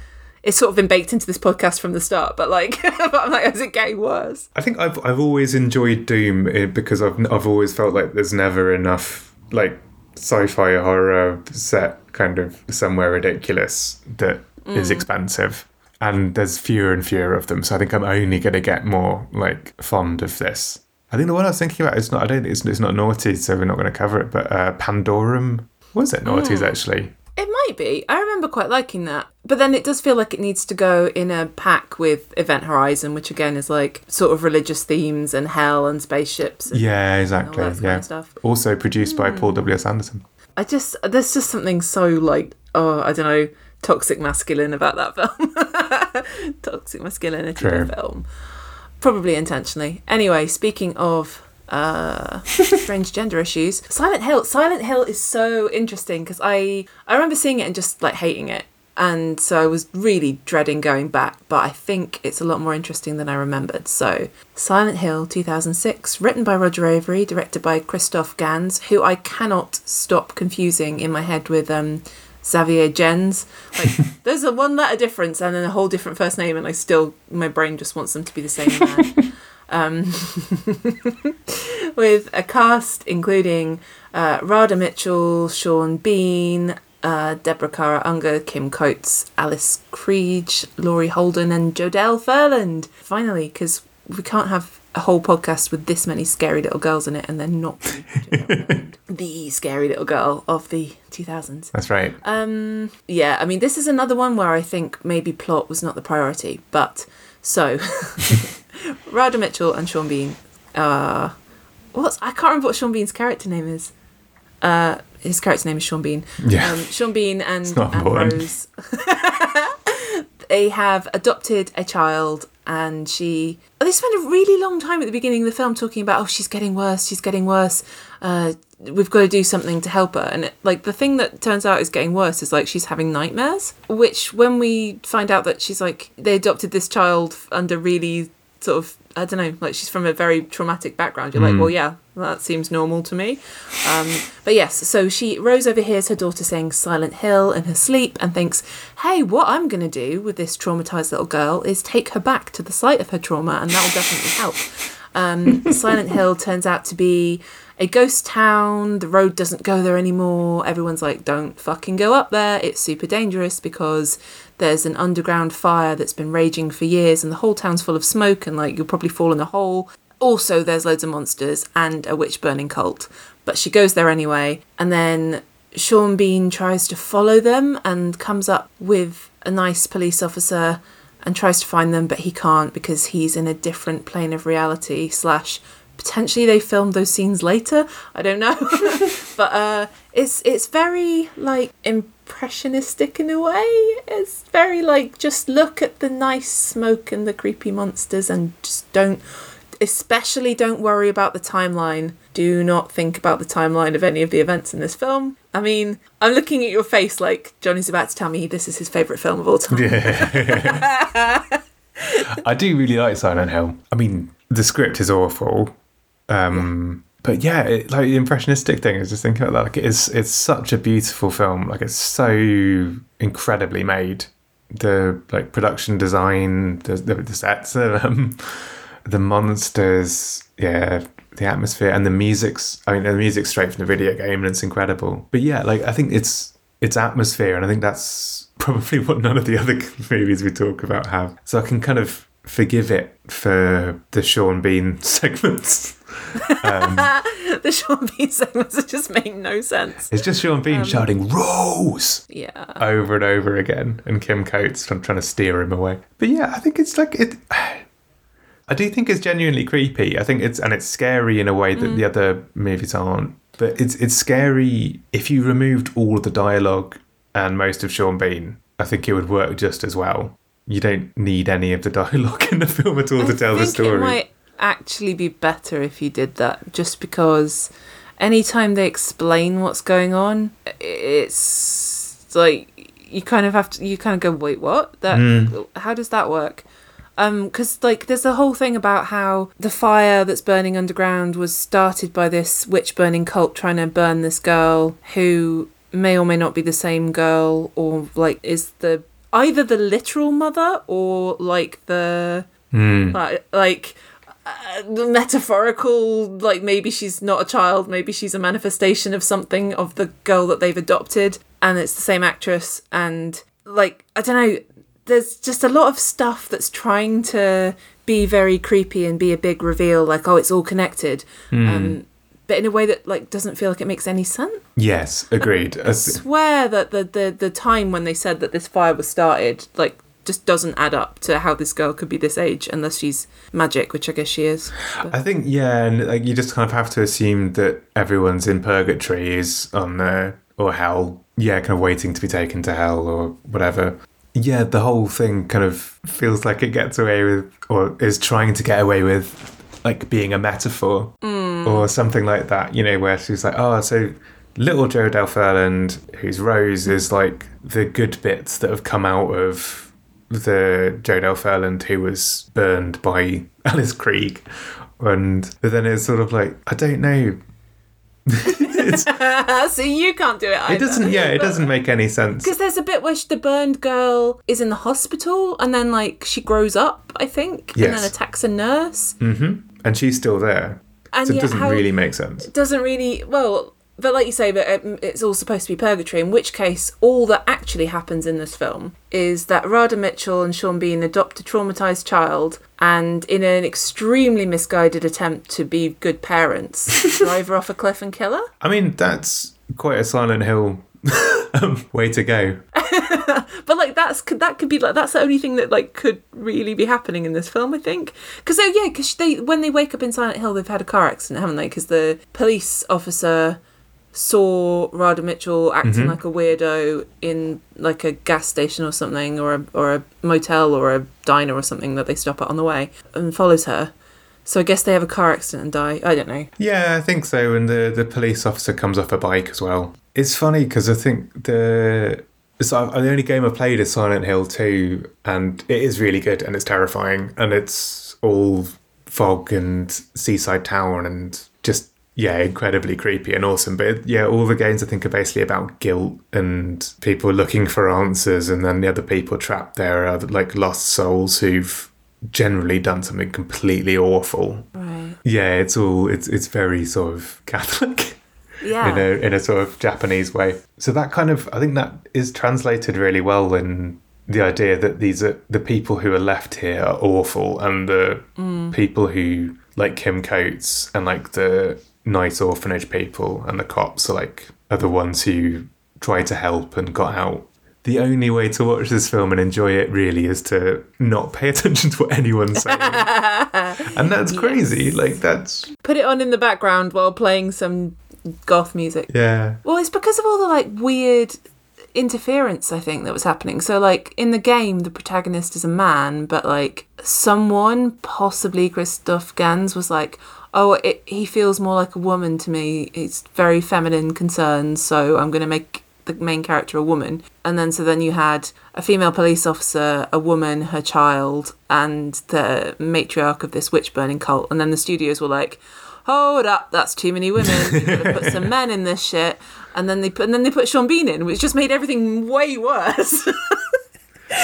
it's sort of been baked into this podcast from the start, but like, but I'm like, is it getting worse? I think I've I've always enjoyed Doom eh, because I've I've always felt like there's never enough like sci-fi horror set kind of somewhere ridiculous that is expensive. And there's fewer and fewer of them, so I think I'm only going to get more like fond of this. I think the one I was thinking about is not. I don't think it's, it's not naughty, so we're not going to cover it. But uh, Pandorum was it noughties actually? It might be. I remember quite liking that. But then it does feel like it needs to go in a pack with Event Horizon, which again is like sort of religious themes and hell and spaceships. And Yeah, exactly. that kind Yeah. of stuff. Also produced by hmm. Paul W. S. Anderson. I just, there's just something so like, oh, I don't know, toxic masculine about that film. toxic masculinity True. film. Probably intentionally. Anyway, speaking of uh strange gender issues silent hill silent hill is so interesting because i i remember seeing it and just like hating it and so i was really dreading going back but i think it's a lot more interesting than i remembered so silent hill 2006 written by roger avary directed by christoph gans who i cannot stop confusing in my head with um Xavier Gens. Like, there's a one letter difference and then a whole different first name, and I still, my brain just wants them to be the same man. um, with a cast including uh, Radha Mitchell, Sean Bean, uh, Deborah Cara Unger, Kim Coates, Alice Krige, Laurie Holden, and Jodelle Ferland. Finally, because we can't have a whole podcast with this many scary little girls in it and then not Ferland, the scary little girl of the 2000s. That's right. Um, yeah, I mean, this is another one where I think maybe plot was not the priority. But so, Radha Mitchell and Sean Bean. Uh, what's I can't remember what Sean Bean's character name is. Uh, his character name is Sean Bean. Yeah. Um, Sean Bean and, and. Rose. they have adopted a child and she they spend a really long time at the beginning of the film talking about oh she's getting worse she's getting worse uh, we've got to do something to help her and it, like the thing that turns out is getting worse is like she's having nightmares which when we find out that she's like they adopted this child under really sort of I don't know, like she's from a very traumatic background. You're like, well, yeah, that seems normal to me. Um, but yes, so she Rose overhears her daughter saying Silent Hill in her sleep and thinks, hey, what I'm going to do with this traumatized little girl is take her back to the site of her trauma, and that will definitely help. Um, Silent Hill turns out to be a ghost town. The road doesn't go there anymore. Everyone's like, don't fucking go up there. It's super dangerous because there's an underground fire that's been raging for years and the whole town's full of smoke and like you'll probably fall in a hole. Also, there's loads of monsters and a witch burning cult. But she goes there anyway. And then Sean Bean tries to follow them and comes up with a nice police officer and tries to find them, but he can't because he's in a different plane of reality. Slash, potentially they filmed those scenes later. I don't know, but uh, it's it's very like impressionistic in a way. It's very like just look at the nice smoke and the creepy monsters and just don't. Especially don't worry about the timeline. Do not think about the timeline of any of the events in this film. I mean, I'm looking at your face like Johnny's about to tell me this is his favourite film of all time. Yeah. I do really like Silent Hill. I mean, the script is awful. Um, But yeah, it, like the impressionistic thing is just thinking about that. Like it is, it's such a beautiful film. Like it's so incredibly made. The like production design, the the, the sets, um, the monsters, yeah, the atmosphere, and the music's. I mean, the music's straight from the video game, and it's incredible. But yeah, like I think it's it's atmosphere, and I think that's probably what none of the other movies we talk about have. So I can kind of forgive it for the Sean Bean segments. Um, the Sean Bean segments just make no sense. It's just Sean Bean um, shouting "Rose" Yeah. over and over again, and Kim Coates trying, trying to steer him away. But yeah, I think it's like it. I do think it's genuinely creepy. I think it's and it's scary in a way that the mm. other movies aren't. But it's it's scary if you removed all of the dialogue and most of Sean Bean. I think it would work just as well. You don't need any of the dialogue in the film at all to tell I the story. it might actually be better if you did that, just because anytime they explain what's going on, it's like you kind of have to. You kind of go, wait, what? That Hmm. how does that work? Um, because like there's a whole thing about how the fire that's burning underground was started by this witch burning cult trying to burn this girl who may or may not be the same girl or like is the either the literal mother or like the Hmm. like, like the metaphorical like maybe she's not a child maybe she's a manifestation of something of the girl that they've adopted and it's the same actress and like i don't know there's just a lot of stuff that's trying to be very creepy and be a big reveal like oh it's all connected. Um, but in a way that like doesn't feel like it makes any sense. Yes, agreed. I swear that the, the the time when they said that this fire was started like just doesn't add up to how this girl could be this age unless she's magic which i guess she is I think yeah, and like you just kind of have to assume that everyone's in purgatory is on the or hell. Yeah, kind of waiting to be taken to hell or whatever. Yeah, the whole thing kind of feels like it gets away with or is trying to get away with like being a metaphor hmm. or something like that, you know, where she's like, Oh, so little Jodelle Ferland, whose Rose is like the good bits that have come out of the Jodelle Ferland who was burned by Alice Krige. And but then it's sort of like, I don't know. so you can't do it either. It doesn't yeah, it doesn't make any sense. because there's a bit where she, the burned girl is in the hospital and then like she grows up i think and then attacks a nurse mm-hmm. And she's still there. and So it doesn't really make sense. It doesn't really well but like you say but um, it's all supposed to be purgatory in which case all that actually happens in this film is that Radha Mitchell and Sean Bean adopt a traumatized child and in an extremely misguided attempt to be good parents drive her off a cliff and kill her. I mean, that's quite a Silent Hill um, way to go. but like that's that could be like that's the only thing that like could really be happening in this film i think. Because oh yeah because they when they wake up in silent hill they've had a car accident haven't they? Because the police officer saw Radha Mitchell acting mm-hmm. like a weirdo in like a gas station or something or a, or a motel or a diner or something that they stop at on the way and follows her so I guess they have a car accident and die I don't know Yeah, I think so. And the, the police officer comes off a bike as well. It's funny because I think the so uh, the only game I played is Silent Hill 2, and it is really good and it's terrifying, and it's all fog and seaside town and yeah, incredibly creepy and awesome. But yeah, all the games I think are basically about guilt and people looking for answers, and then the other people trapped there are like lost souls who've generally done something completely awful. right Yeah, it's all it's it's very sort of Catholic yeah in a in a sort of Japanese way. So that kind of I think that is translated really well in the idea that these are the people who are left here are awful and the mm. people who like Kim Coates and like the nice orphanage people and the cops are like are the ones who tried to help and got out. The only way to watch this film and enjoy it really is to not pay attention to what anyone's saying. and that's crazy. Like that's put it on in the background while playing some goth music yeah. Well, it's because of all the like weird interference I think that was happening. So like in the game the protagonist is a man, but like someone, possibly Christoph Gans was like, "Oh, it, he feels more like a woman to me. It's very feminine concerns, so I'm going to make the main character a woman." And then so then you had a female police officer, a woman, her child, and the matriarch of this witch burning cult. And then the studios were like, hold up, that's too many women. We've got to put some men in this shit. And then they put and then they put Sean Bean in, which just made everything way worse.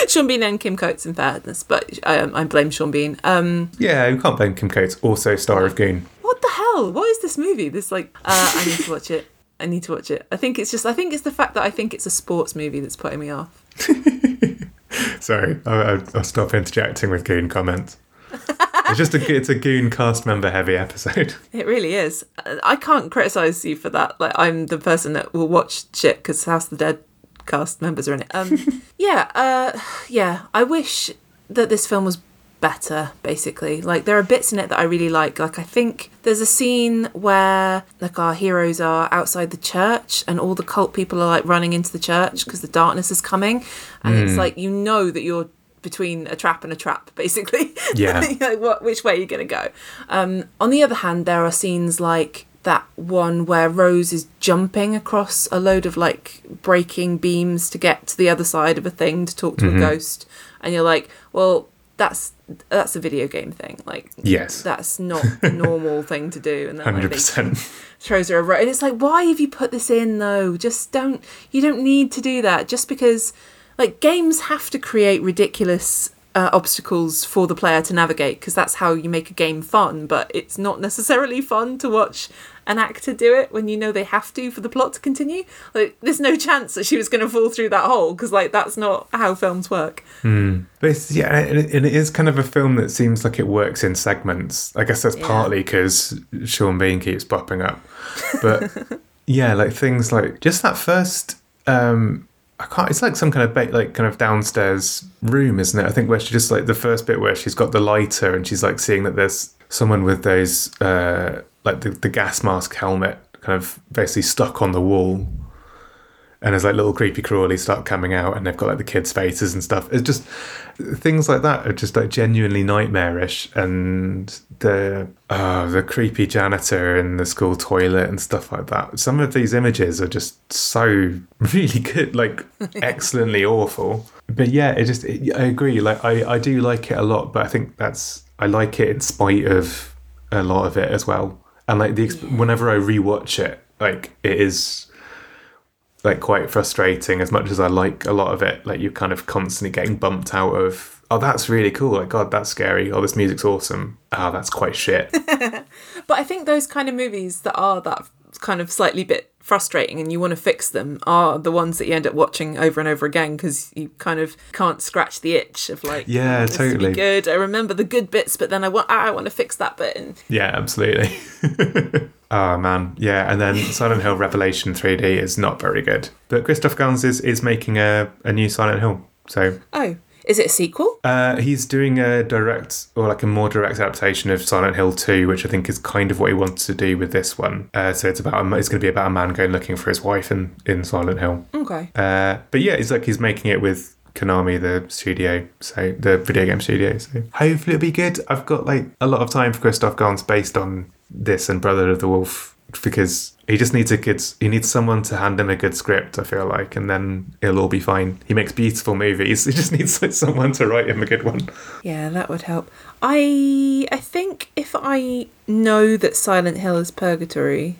Sean Bean and Kim Coates, in fairness, but I, I blame Sean Bean. Um, Yeah, you can't blame Kim Coates, also star of Goon. what the hell? What is this movie? This like, uh, I need to watch it. I need to watch it. I think it's just. I think it's the fact that I think it's a sports movie that's putting me off. Sorry, I, I, I'll stop interjecting with Goon comments. it's just a it's a Goon cast member heavy episode. It really is. I can't criticize you for that. Like I'm the person that will watch shit because House of the Dead cast members are in it. Um, yeah, uh, yeah. I wish that this film was better. Basically, like there are bits in it that I really like. Like I think there's a scene where like our heroes are outside the church and all the cult people are like running into the church because the darkness is coming, and it's like you know that you're between a trap and a trap basically Yeah. like what which way are you going to go um on the other hand there are scenes like that one where rose is jumping across a load of like breaking beams to get to the other side of a thing to talk to Mm-hmm. a ghost and you're like well that's that's a video game thing like Yes, that's not a normal thing to do and then like, hundred they percent. throws her a ro- and it's like why have you put this in though just don't you don't need to do that just because like games have to create ridiculous uh, obstacles for the player to navigate because that's how you make a game fun. But it's not necessarily fun to watch an actor do it when you know they have to for the plot to continue. Like, there's no chance that she was going to fall through that hole because like that's not how films work. But it's, yeah, and it, and it is kind of a film that seems like it works in segments. I guess that's Yeah. partly because Sean Bean keeps popping up. But yeah, like things like just that first. um I can't. It's like some kind of ba- like kind of downstairs room, isn't it? I think where she just like the first bit where she's got the lighter and she's like seeing that there's someone with those uh like the, the gas mask helmet kind of basically stuck on the wall and there's like little creepy crawlies start coming out and they've got like the kids' faces and stuff. It's just things like that are just like genuinely nightmarish and the uh, the creepy janitor in the school toilet and stuff like that. Some of these images are just so really good, like excellently awful. But yeah, it just it, I agree. Like I I do like it a lot, but I think that's I like it in spite of a lot of it as well. And like the exp- whenever I rewatch it, like it is like quite frustrating as much as I like a lot of it. Like you're kind of constantly getting bumped out of oh that's really cool, like God, that's scary, oh this music's awesome. Oh that's quite shit. But I think those kind of movies that are that kind of slightly bit frustrating and you want to fix them are the ones that you end up watching over and over again because you kind of can't scratch the itch of like Yeah, oh, be totally. good I remember the good bits but then I want I want to fix that bit and yeah, absolutely. oh man, yeah. And then Silent Hill Revelation 3D is not very good. But Christoph Gans is, is making a, a new Silent Hill. So oh is it a sequel Uh, he's doing a direct or like a more direct adaptation of Silent Hill 2, which I think is kind of what he wants to do with this one. Uh, so it's about a, it's going to be about a man going looking for his wife in, in Silent Hill. okay Uh, but yeah, it's like he's making it with Konami, the studio, so the video game studio. So hopefully it'll be good. I've got like a lot of time for Christoph Gans based on this and Brother of the Wolf because he just needs a good he needs someone to hand him a good script i feel like and then it'll all be fine he makes beautiful movies he just needs like someone to write him a good one yeah that would help I I think if I know that Silent Hill is purgatory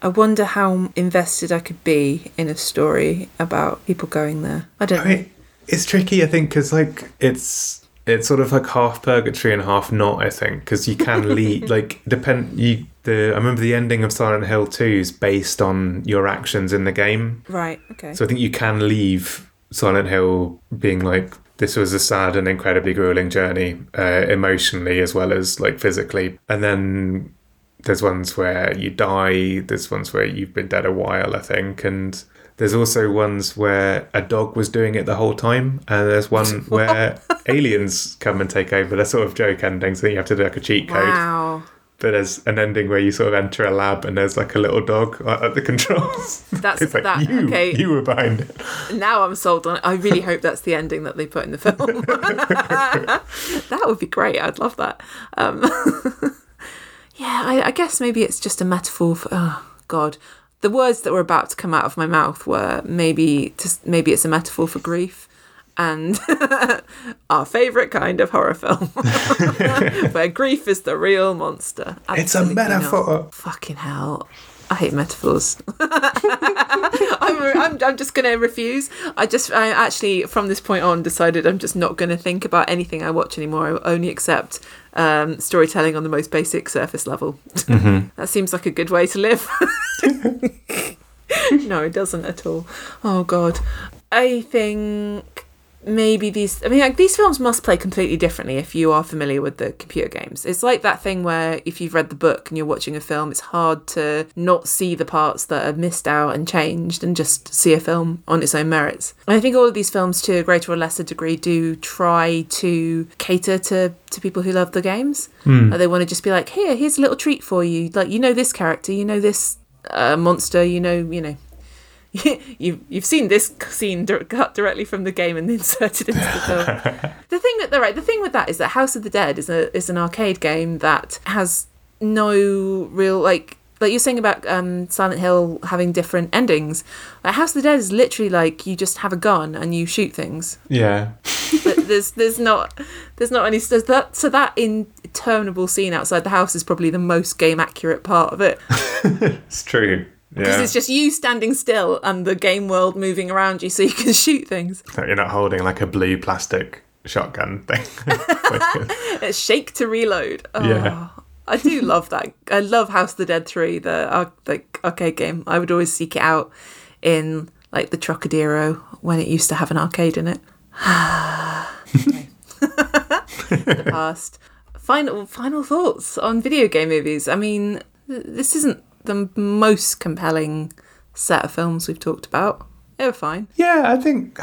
I wonder how invested I could be in a story about people going there I don't I know it's tricky, I think, because like it's it's sort of like half purgatory and half not. I think because you can lead like depend you. The I remember the ending of Silent Hill Two is based on your actions in the game, right okay. So I think you can leave Silent Hill being like this was a sad and incredibly grueling journey, uh, emotionally as well as like physically, and then there's ones where you die there's ones where you've been dead a while i think. And there's also ones where a dog was doing it the whole time. And there's one where aliens come and take over. They're sort of joke endings that you have to do like a cheat code. Wow but there's an ending where you sort of enter a lab and there's like a little dog at the controls That's it's like that. you okay, you were behind it now I'm sold on it. I really hope that's the ending that they put in the film. that would be great. I'd love that. Um, yeah, I, I guess maybe it's just a metaphor for. Oh God, the words that were about to come out of my mouth were maybe just maybe it's a metaphor for grief. And our favourite kind of horror film, where grief is the real monster. it's a Absolutely not. metaphor Fucking hell. I hate metaphors. I'm, I'm, I'm just going to refuse. I just, I actually, from this point on, decided I'm just not going to think about anything I watch anymore. I will only accept um, storytelling on the most basic surface level. that seems like a good way to live. no, it doesn't at all. Oh, God. I think maybe these i mean like these films must play completely differently if you are familiar with the computer games. It's like that thing where if you've read the book and you're watching a film it's hard to not see the parts that are missed out and changed and just see a film on its own merits. And i think all of these films to a greater or lesser degree do try to cater to to people who love the games. Like, they want to just be like here here's a little treat for you. Like you know this character you know this uh, monster you know you know you've you've seen this scene cut directly from the game and inserted into the film. the thing that right, the thing with that is that House of the Dead is a is an arcade game that has no real like like you're saying about um, Silent Hill having different endings. Like House of the Dead is literally like you just have a gun and you shoot things. yeah there's there's not there's not any there's that so that interminable scene outside the house is probably the most game accurate part of it. it's true Because yeah it's just you standing still and the game world moving around you so you can shoot things. You're not holding like a blue plastic shotgun thing. It's shake to reload. Oh, Yeah. I do love that. I love House of the Dead 3, the, uh, the arcade game. I would always seek it out in like the Trocadero when it used to have an arcade in it. the past. Final final thoughts on video game movies. I mean, this isn't the most compelling set of films we've talked about. They were fine. yeah, I think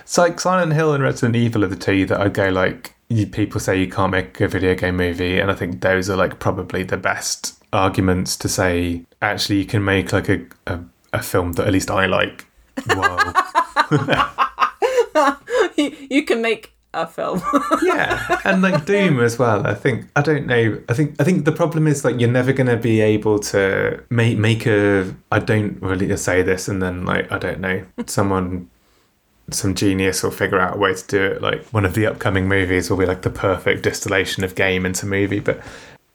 it's like Silent Hill and Resident Evil are the two that I go like. You, people say you can't make a video game movie, and I think those are like probably the best arguments to say actually you can make like a a, a film that at least I like. Whoa. you, you can make a film. yeah and like doom as well i think i don't know i think i think the problem is like you're never to be able to make make a i don't really say this and then like i don't know someone some genius will figure out a way to do it like one of the upcoming movies will be like the perfect distillation of game into movie but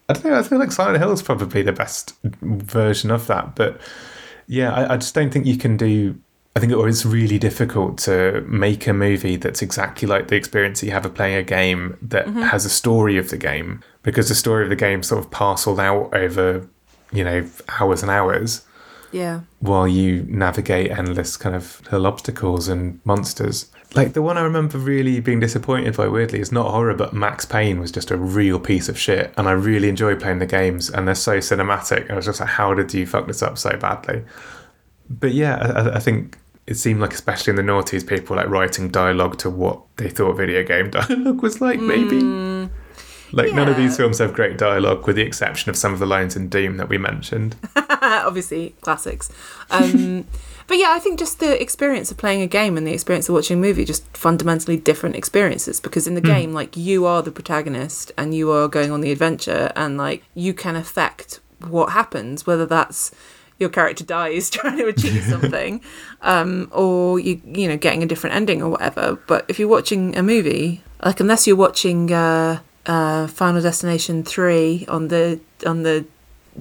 i don't know i feel like silent hill is probably the best version of that but yeah I, I just don't think you can do I think it's really difficult to make a movie that's exactly like the experience that you have of playing a game that mm-hmm. has a story of the game because the story of the game sort of parceled out over, you know, hours and hours yeah. while you navigate endless kind of little obstacles and monsters. Like the one I remember really being disappointed by weirdly is not horror, but Max Payne was just a real piece of shit. And I really enjoy playing the games and they're so cinematic. And I was just like, how did you fuck this up so badly? But yeah, I- I think it seemed like, especially in the noughties, people like writing dialogue to what they thought video game dialogue was like, maybe. Like none of these films have great dialogue, with the exception of some of the lines in Doom that we mentioned. obviously classics. Um, but yeah, I think just the experience of playing a game and the experience of watching a movie just fundamentally different experiences because in the game, like you are the protagonist and you are going on the adventure and like you can affect what happens, whether that's your character dies trying to achieve something, um, or you you know getting a different ending or whatever. But if you're watching a movie, like unless you're watching uh, uh, Final Destination three on the on the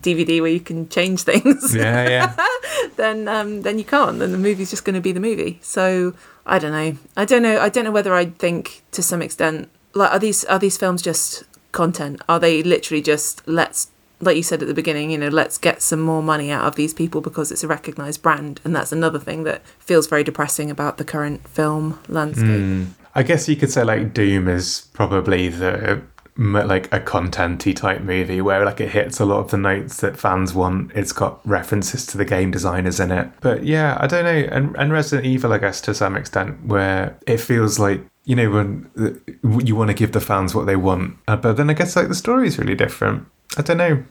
DVD where you can change things, Yeah, yeah. then um, then you can't. Then the movie's just going to be the movie. So I don't know. I don't know. I don't know whether I think to some extent like are these are these films just content? Are they literally just let's like you said at the beginning, you know, let's get some more money out of these people because it's a recognized brand, and that's another thing that feels very depressing about the current film landscape. I guess you could say like Doom is probably the like a contenty type movie where like it hits a lot of the notes that fans want. It's got references to the game designers in it. But yeah, I don't know. And and Resident Evil, I guess to some extent, where it feels like you know when uh, you want to give the fans what they want, uh, but then I guess like the story is really different. I don't know.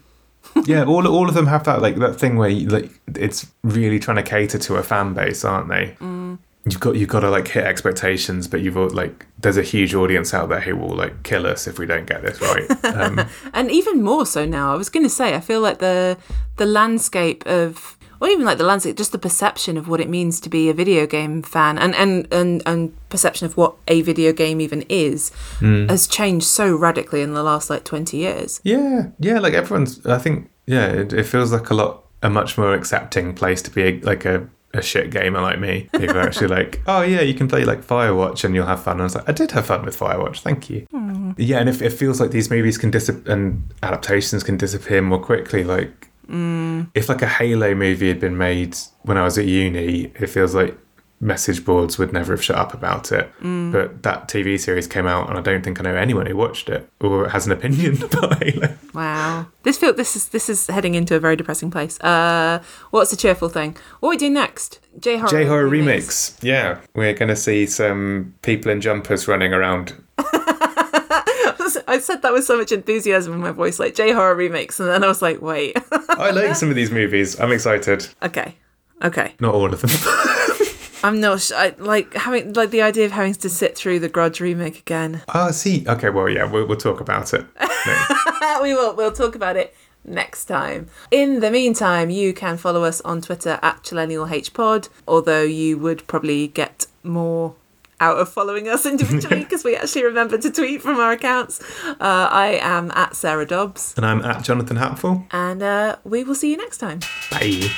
yeah, all all of them have that like that thing where you, like it's really trying to cater to a fan base, aren't they? You've got you've got to like hit expectations, but you've like there's a huge audience out there who will like kill us if we don't get this right. Um, and even more so now. I was going to say, I feel like the the landscape of, or even like the landscape, just the perception of what it means to be a video game fan, and and and, and perception of what a video game even is, hmm. has changed so radically in the last like twenty years. yeah, yeah, like everyone's. I think yeah, it, it feels like a lot a much more accepting place to be a, like a. A shit gamer like me, people are actually like, "Oh yeah, you can play like Firewatch and you'll have fun." And I was like, "I did have fun with Firewatch, thank you." Hmm. Yeah, and if it feels like these movies can disappear and adaptations can disappear more quickly, like if like a Halo movie had been made when I was at uni, it feels like message boards would never have shut up about it. But that TV series came out, and I don't think I know anyone who watched it or has an opinion about Halo. Wow, this feel this is this is heading into a very depressing place. Uh, what's the cheerful thing? What are we do next? J horror. J horror remix. Yeah, we're gonna see some people in jumpers running around. I said that with so much enthusiasm in my voice, like J horror remix, and then I was like, wait. I like some of these movies. I'm excited. okay, okay. Not all of them. I'm not sh- I, like having like the idea of having to sit through the Grudge remake again. oh, see. Okay, well, yeah, we'll, we'll talk about it. No. we will. We'll talk about it next time. In the meantime, you can follow us on Twitter at ChillennialHPod, although you would probably get more out of following us individually because we actually remember to tweet from our accounts. Uh, I am at Sarah Dobbs, And I'm at Jonathan Hatfull. and uh, we will see you next time. Bye.